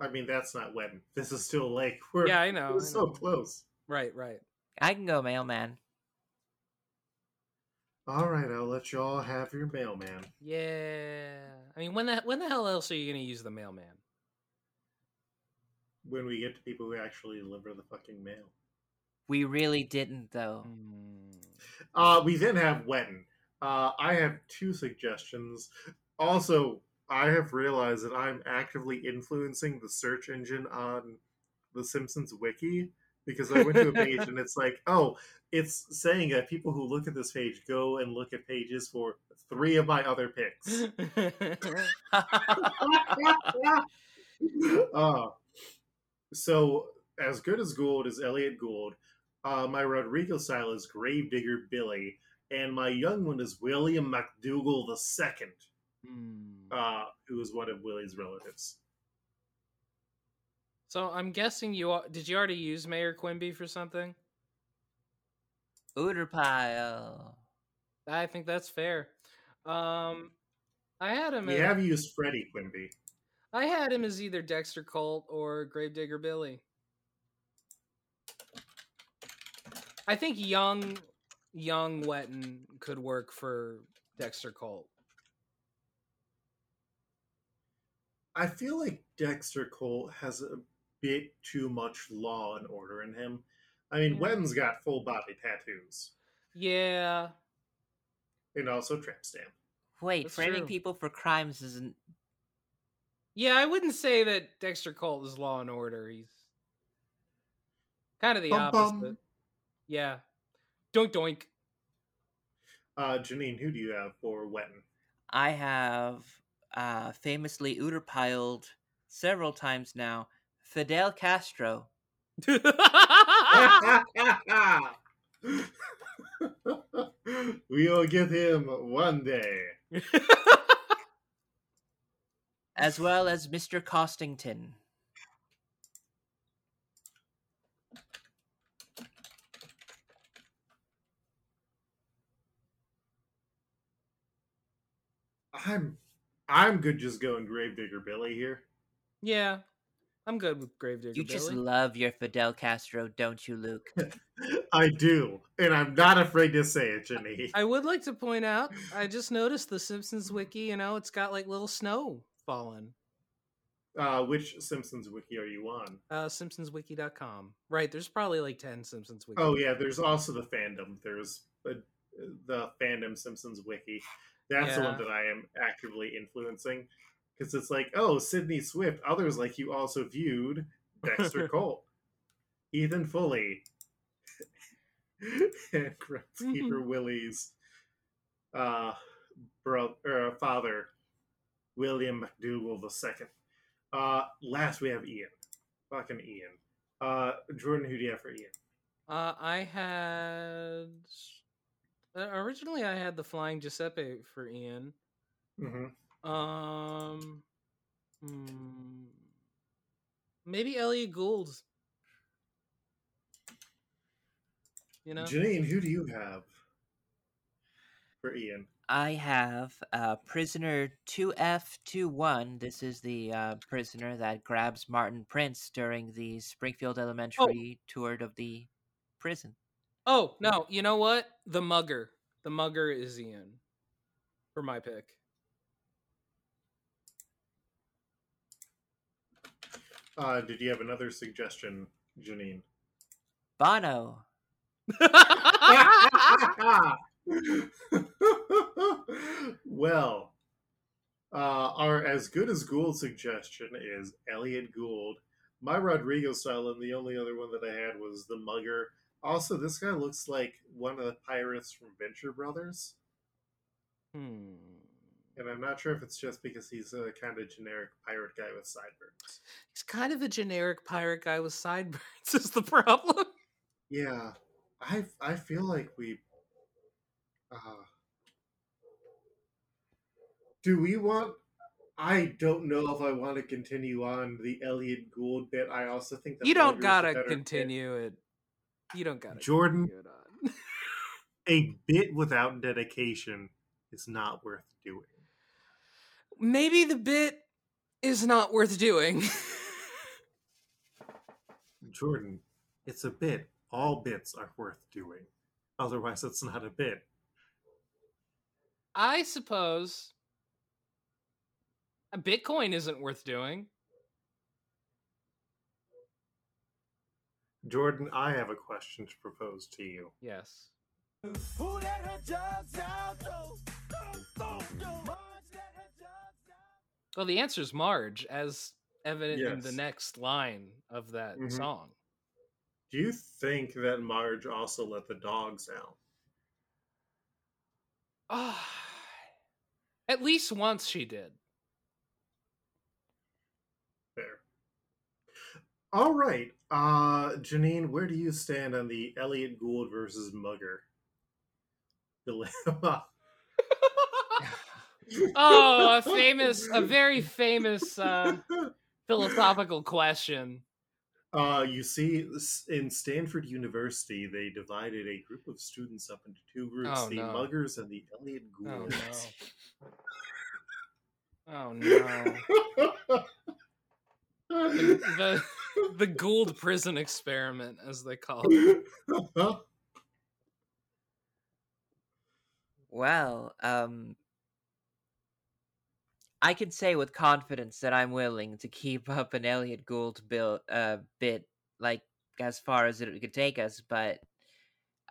I mean, that's not when. This is still Lake. We're, Yeah, I know, We're I so know. close. Right, right. I can go mailman. All right, I'll let you all have your mailman. Yeah. I mean, when the when the hell else are you going to use the mailman? When we get to people who actually deliver the fucking mail. We really didn't though. Hmm. Uh, we then have Wetton. Uh, I have two suggestions. Also, I have realized that I'm actively influencing the search engine on the Simpsons wiki because I went to a page and it's like, oh, it's saying that people who look at this page go and look at pages for three of my other picks. uh, so, as good as Gould is Elliott Gould, uh, my Rodrigo style is Gravedigger Billy, and my young one is William McDougal II, Hmm. uh, who is one of Willie's relatives. so I'm guessing you al- did you already use Mayor Quimby for something? Uter pile. I think that's fair. Um, I had him. We as, have used Freddie Quimby. I had him as either Dexter Colt or Gravedigger Billy. I think young, young Wetton could work for Dexter Colt. I feel like Dexter Colt has a bit too much law and order in him. I mean, Yeah. Wetton's got full body tattoos Yeah, and also tramp stamp. Wait, That's framing true. people for crimes isn't yeah. I wouldn't say that Dexter Colt is Law and Order. He's kind of the Bum, opposite. bum. Yeah, doink doink. Uh, Janine, who do you have for Wetton? I have uh, famously Uterpiled several times now. Fidel Castro. we'll get him one day. as well as Mr. Costington. I'm I'm good just going Gravedigger Billy here. yeah, I'm good with Gravedigger You just love your Fidel Castro, don't you, Luke? I do, and I'm not afraid to say it, Janine. I would like to point out, I just noticed the Simpsons wiki. You know, it's got like little snow falling. Uh, which Simpsons wiki are you on? Uh, SimpsonsWiki.com. Right, there's probably like ten Simpsons wiki. Oh yeah, there's also the fandom. There's uh, the fandom Simpsons wiki. That's the one that I am actively influencing because it's like, oh, Sydney Swift. Others like you also viewed Dexter Colt, Ethan Foley, and Groundskeeper Willie's uh, bro- er, father, William McDougal the second. Uh, last we have Ian, fucking Ian. Uh, Jordan, who do you have for Ian? Uh, I had uh, originally I had the Flying Giuseppe for Ian. Mm-hmm. Um, hmm, maybe Elliott Gould. You know, Janine, who do you have for Ian? I have uh, prisoner 2F21. This is the uh, prisoner that grabs Martin Prince during the Springfield Elementary tour of the prison. Oh no! You know what? The mugger. The mugger is Ian. For my pick. Uh, did you have another suggestion, Janine? Bono. well, uh, our as good as Gould suggestion is Elliott Gould. My Rodrigo style, and the only other one that I had was the Mugger. Also, this guy looks like one of the pirates from Venture Brothers, hmm. and I'm not sure if it's just because he's a kind of generic pirate guy with sideburns. He's kind of a generic pirate guy with sideburns. Is the problem? Yeah, I I feel like we. Uh, do we want? I don't know if I want to continue on the Elliott Gould bit. I also think that you don't gotta better bit. continue it. You don't gotta. Jordan. continue it. A bit without dedication is not worth doing. Maybe the bit is not worth doing. Jordan, it's a bit. All bits are worth doing. Otherwise, it's not a bit. I suppose Bitcoin isn't worth doing. Jordan, I have a question to propose to you. Yes. Well, the answer is Marge, as evident in the next line of that Mhm. song. Do you think that Marge also let the dogs out? Ah, at least once she did. Fair. All right, uh, Janine, where do you stand on the Elliott Gould versus Mugger dilemma? oh, a famous, a very famous uh, philosophical question. Uh, you see, in Stanford University, they divided a group of students up into two groups: Oh, the no. Muggers and the Elliott Oh Goulds. no! Oh no! The, the Gould prison experiment, as they call it. Well, um, I can say with confidence that I'm willing to keep up an Elliott Gould uh, bit, like as far as it could take us. But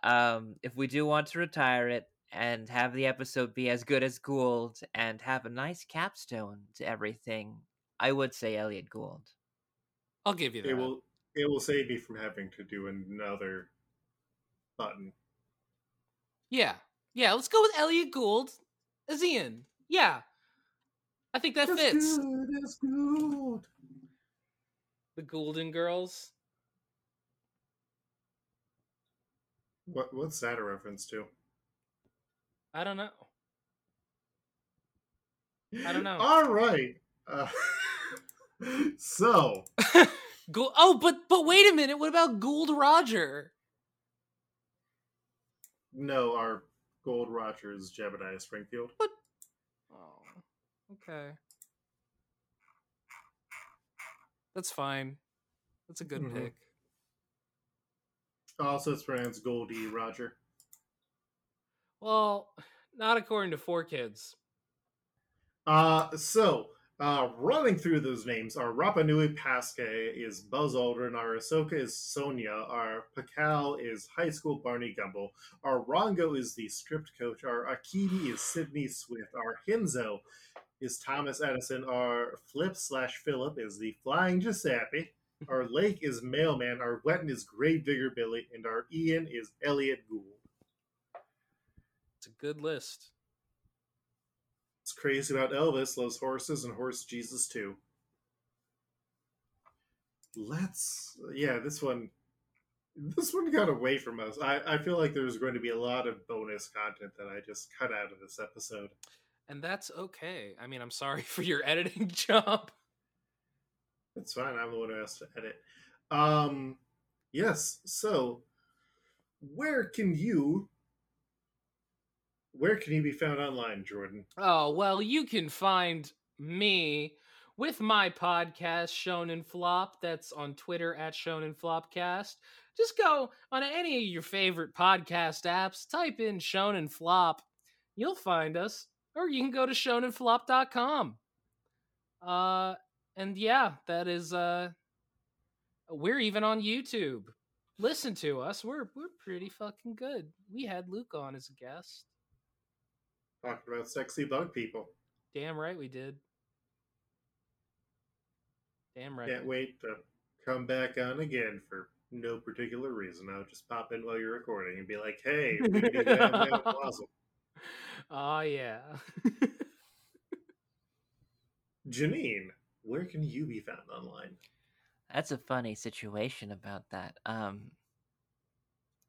um, if we do want to retire it and have the episode be as good as Gould and have a nice capstone to everything, I would say Elliott Gould. I'll give you that. it will it will save me from having to do another button. Yeah, Yeah, let's go with Elliott Gould as Ian. Yeah. I think that That's fits. good, that's good. The Goulden Girls. What what's that a reference to? I don't know. I don't know. All right. Uh, so oh, but but wait a minute. What about Gould Roger? no, our Gold Rogers Jebediah Springfield. Oh, okay. That's fine. That's a good Mhm. pick. Also, it's pronounced Goldie Roger. Well, not according to Four Kids. Uh, so, uh, running through those names, our Rapa Nui Pasque is Buzz Aldrin, our Ahsoka is Sonia, our Pakal is High School Barney Gumble, our Rongo is the script coach, our Akidi is Sydney Swift, our Hinzo is Thomas Edison, our Flip slash Philip is the Flying Giuseppe, our Lake is Mailman, our Wetton is Gravedigger Billy, and our Ian is Elliott Gould. It's a good list. It's crazy about Elvis, loves horses, and horse Jesus too. Let's, yeah, this one, this one got away from us. I, I feel like there's going to be a lot of bonus content that I just cut out of this episode. And that's okay. I mean, I'm sorry for your editing job. It's fine. I'm the one who has to edit. Um, yes. So, where can you, where can you be found online, Jordan? Oh, well, you can find me with my podcast, Shonen Flop. That's on Twitter at Shonen Flopcast. Just go on any of your favorite podcast apps, type in Shonen Flop. You'll find us. Or you can go to shonenflop.com. Uh, and yeah, that is, uh, we're even on YouTube. Listen to us. We're, we're pretty fucking good. We had Luke on as a guest. Talking about sexy bug people. Damn right we did. Damn right. Can't wait to come back on again for no particular reason. I'll just pop in while you're recording and be like, hey, we can do that. That was awesome. Oh yeah. Janine, where can you be found online? That's a funny situation about that. Um,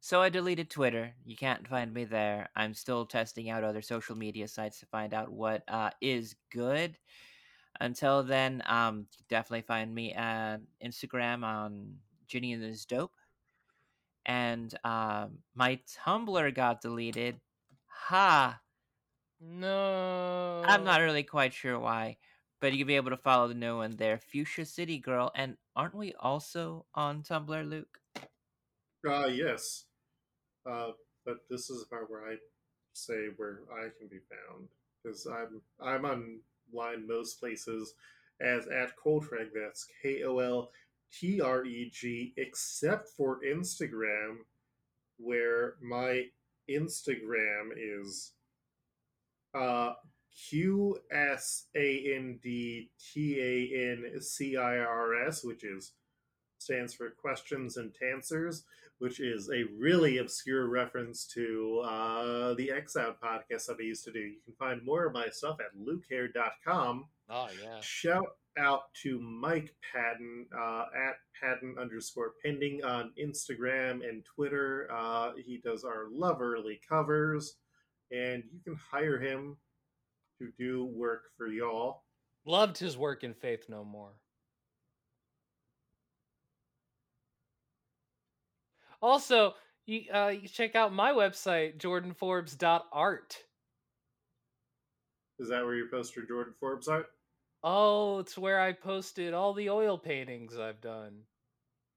so I deleted Twitter. You can't find me there. I'm still testing out other social media sites to find out what uh, is good. Until then, um, you can definitely find me at Instagram on Ginny and is dope. And um, my Tumblr got deleted. Ha! no. I'm not really quite sure why, but you'll be able to follow the new one there. Fuchsia City Girl. And aren't we also on Tumblr, Luke? Uh, yes. Uh, but this is part where I say where I can be found. Because I'm, I'm online most places as at Koltreg. That's K O L T R E G, except for Instagram, where my Instagram is uh, Q S A N D T A N C I R S, which is stands for questions and answers, which is a really obscure reference to uh, the X Out podcast that I used to do. You can find more of my stuff at lukehair.com. Oh yeah. Shout out to Mike Patten uh, at Patten underscore pending on Instagram and Twitter. Uh, he does our love early covers, and you can hire him to do work for y'all. Loved his work in Faith No More. Also, you uh you check out my website, jordanforbes.art. Is that where you post your Jordan Forbes art? Oh, it's where I posted all the oil paintings I've done.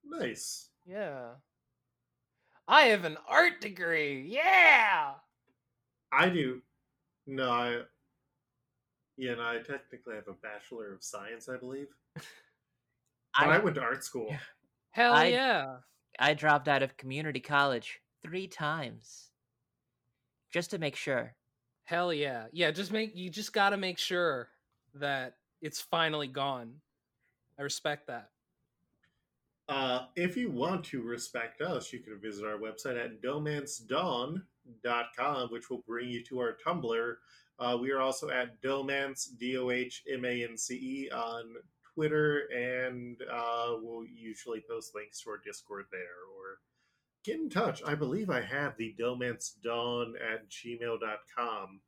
Nice. Yeah. I have an art degree. Yeah. I do. No, I. Yeah, no, I technically have a Bachelor of Science, I believe. But I, I, went to art school. Hell I- yeah. I dropped out of community college three times just to make sure. Hell yeah. Yeah, just make you just got to make sure that it's finally gone. I respect that. Uh, if you want to respect us, you can visit our website at Dohmance Dawn, gmail.com, which will bring you to our Tumblr. Uh, we are also at Dohmance, D O H M A N C E, on Twitter, and uh, we'll usually post links to our Discord there or get in touch. I believe I have the Dohmance Dawn at gmail.com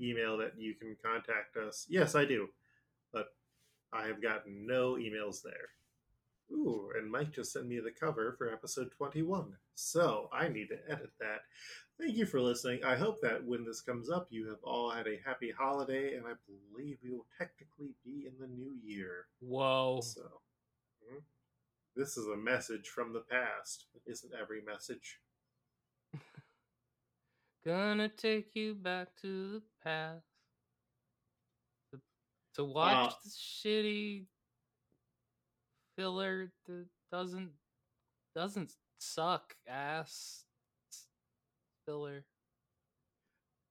email that you can contact us. Yes, I do, but I have gotten no emails there. Ooh, and Mike just sent me the cover for episode 21. So I need to edit that. Thank you for listening. I hope that when this comes up, you have all had a happy holiday, and I believe we will technically be in the new year. Whoa. So, mhm. this is a message from the past. But isn't every message? Gonna take you back to the past to, to watch Uh, the shitty filler that doesn't doesn't suck ass filler.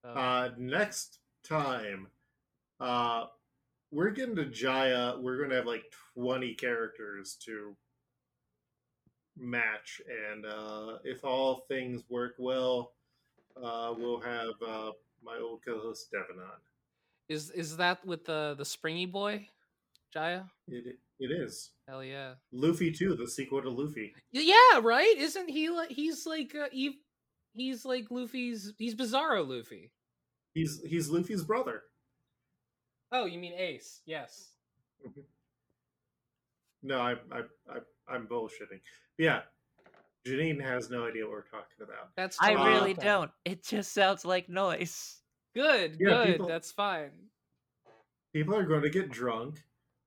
Oh, Uh, next time, uh, we're getting to Jaya. We're going to have like 20 characters to match. And uh, if all things work well, uh, we'll have uh, my old co host Devin on. is is that with the the springy boy, Jaya? It, it is. Hell yeah. Luffy too, the sequel to Luffy. Yeah, right? Isn't he like he's like uh, Eve he's like Luffy's he's Bizarro Luffy. He's he's Luffy's brother. Oh, you mean Ace? Yes. No, I, I, I, I'm bullshitting. Yeah, Janine has no idea what we're talking about. That's I totally really fine. don't. It just sounds like noise. Good, Yeah, good. people- That's fine. people are going to get drunk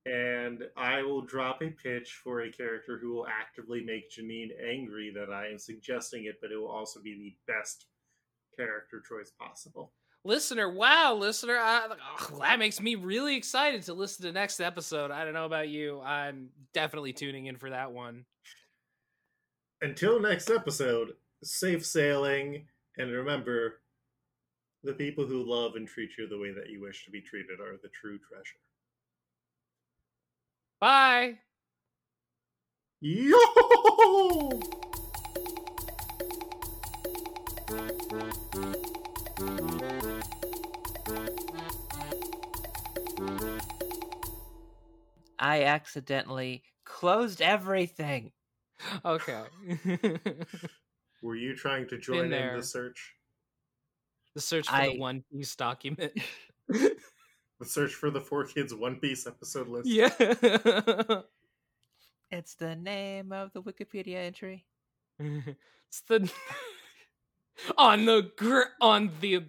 and i will drop a pitch for a character who will actively make janine angry that i am suggesting it but it will also be the best character choice possible Listener, wow, listener, I, ugh, that makes me really excited to listen to next episode. I don't know about you. I'm definitely tuning in for that one. until next episode safe sailing and remember the people who love and treat you the way that you wish to be treated are the true treasure Bye. yo I accidentally closed everything. Okay. were you trying to join in the search the search for I- the One Piece document. the search for the four kids one piece episode list yeah. It's the name of the Wikipedia entry. it's the on the gr- on the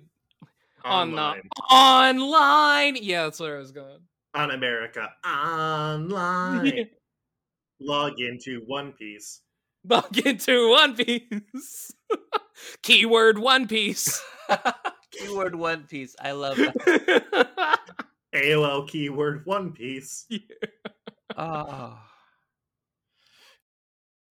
on the online. Yeah, that's where I was going. on America Online. Log into One Piece. Log into One Piece. Keyword One Piece. Keyword One Piece. I love that. AOL keyword One Piece. Oh.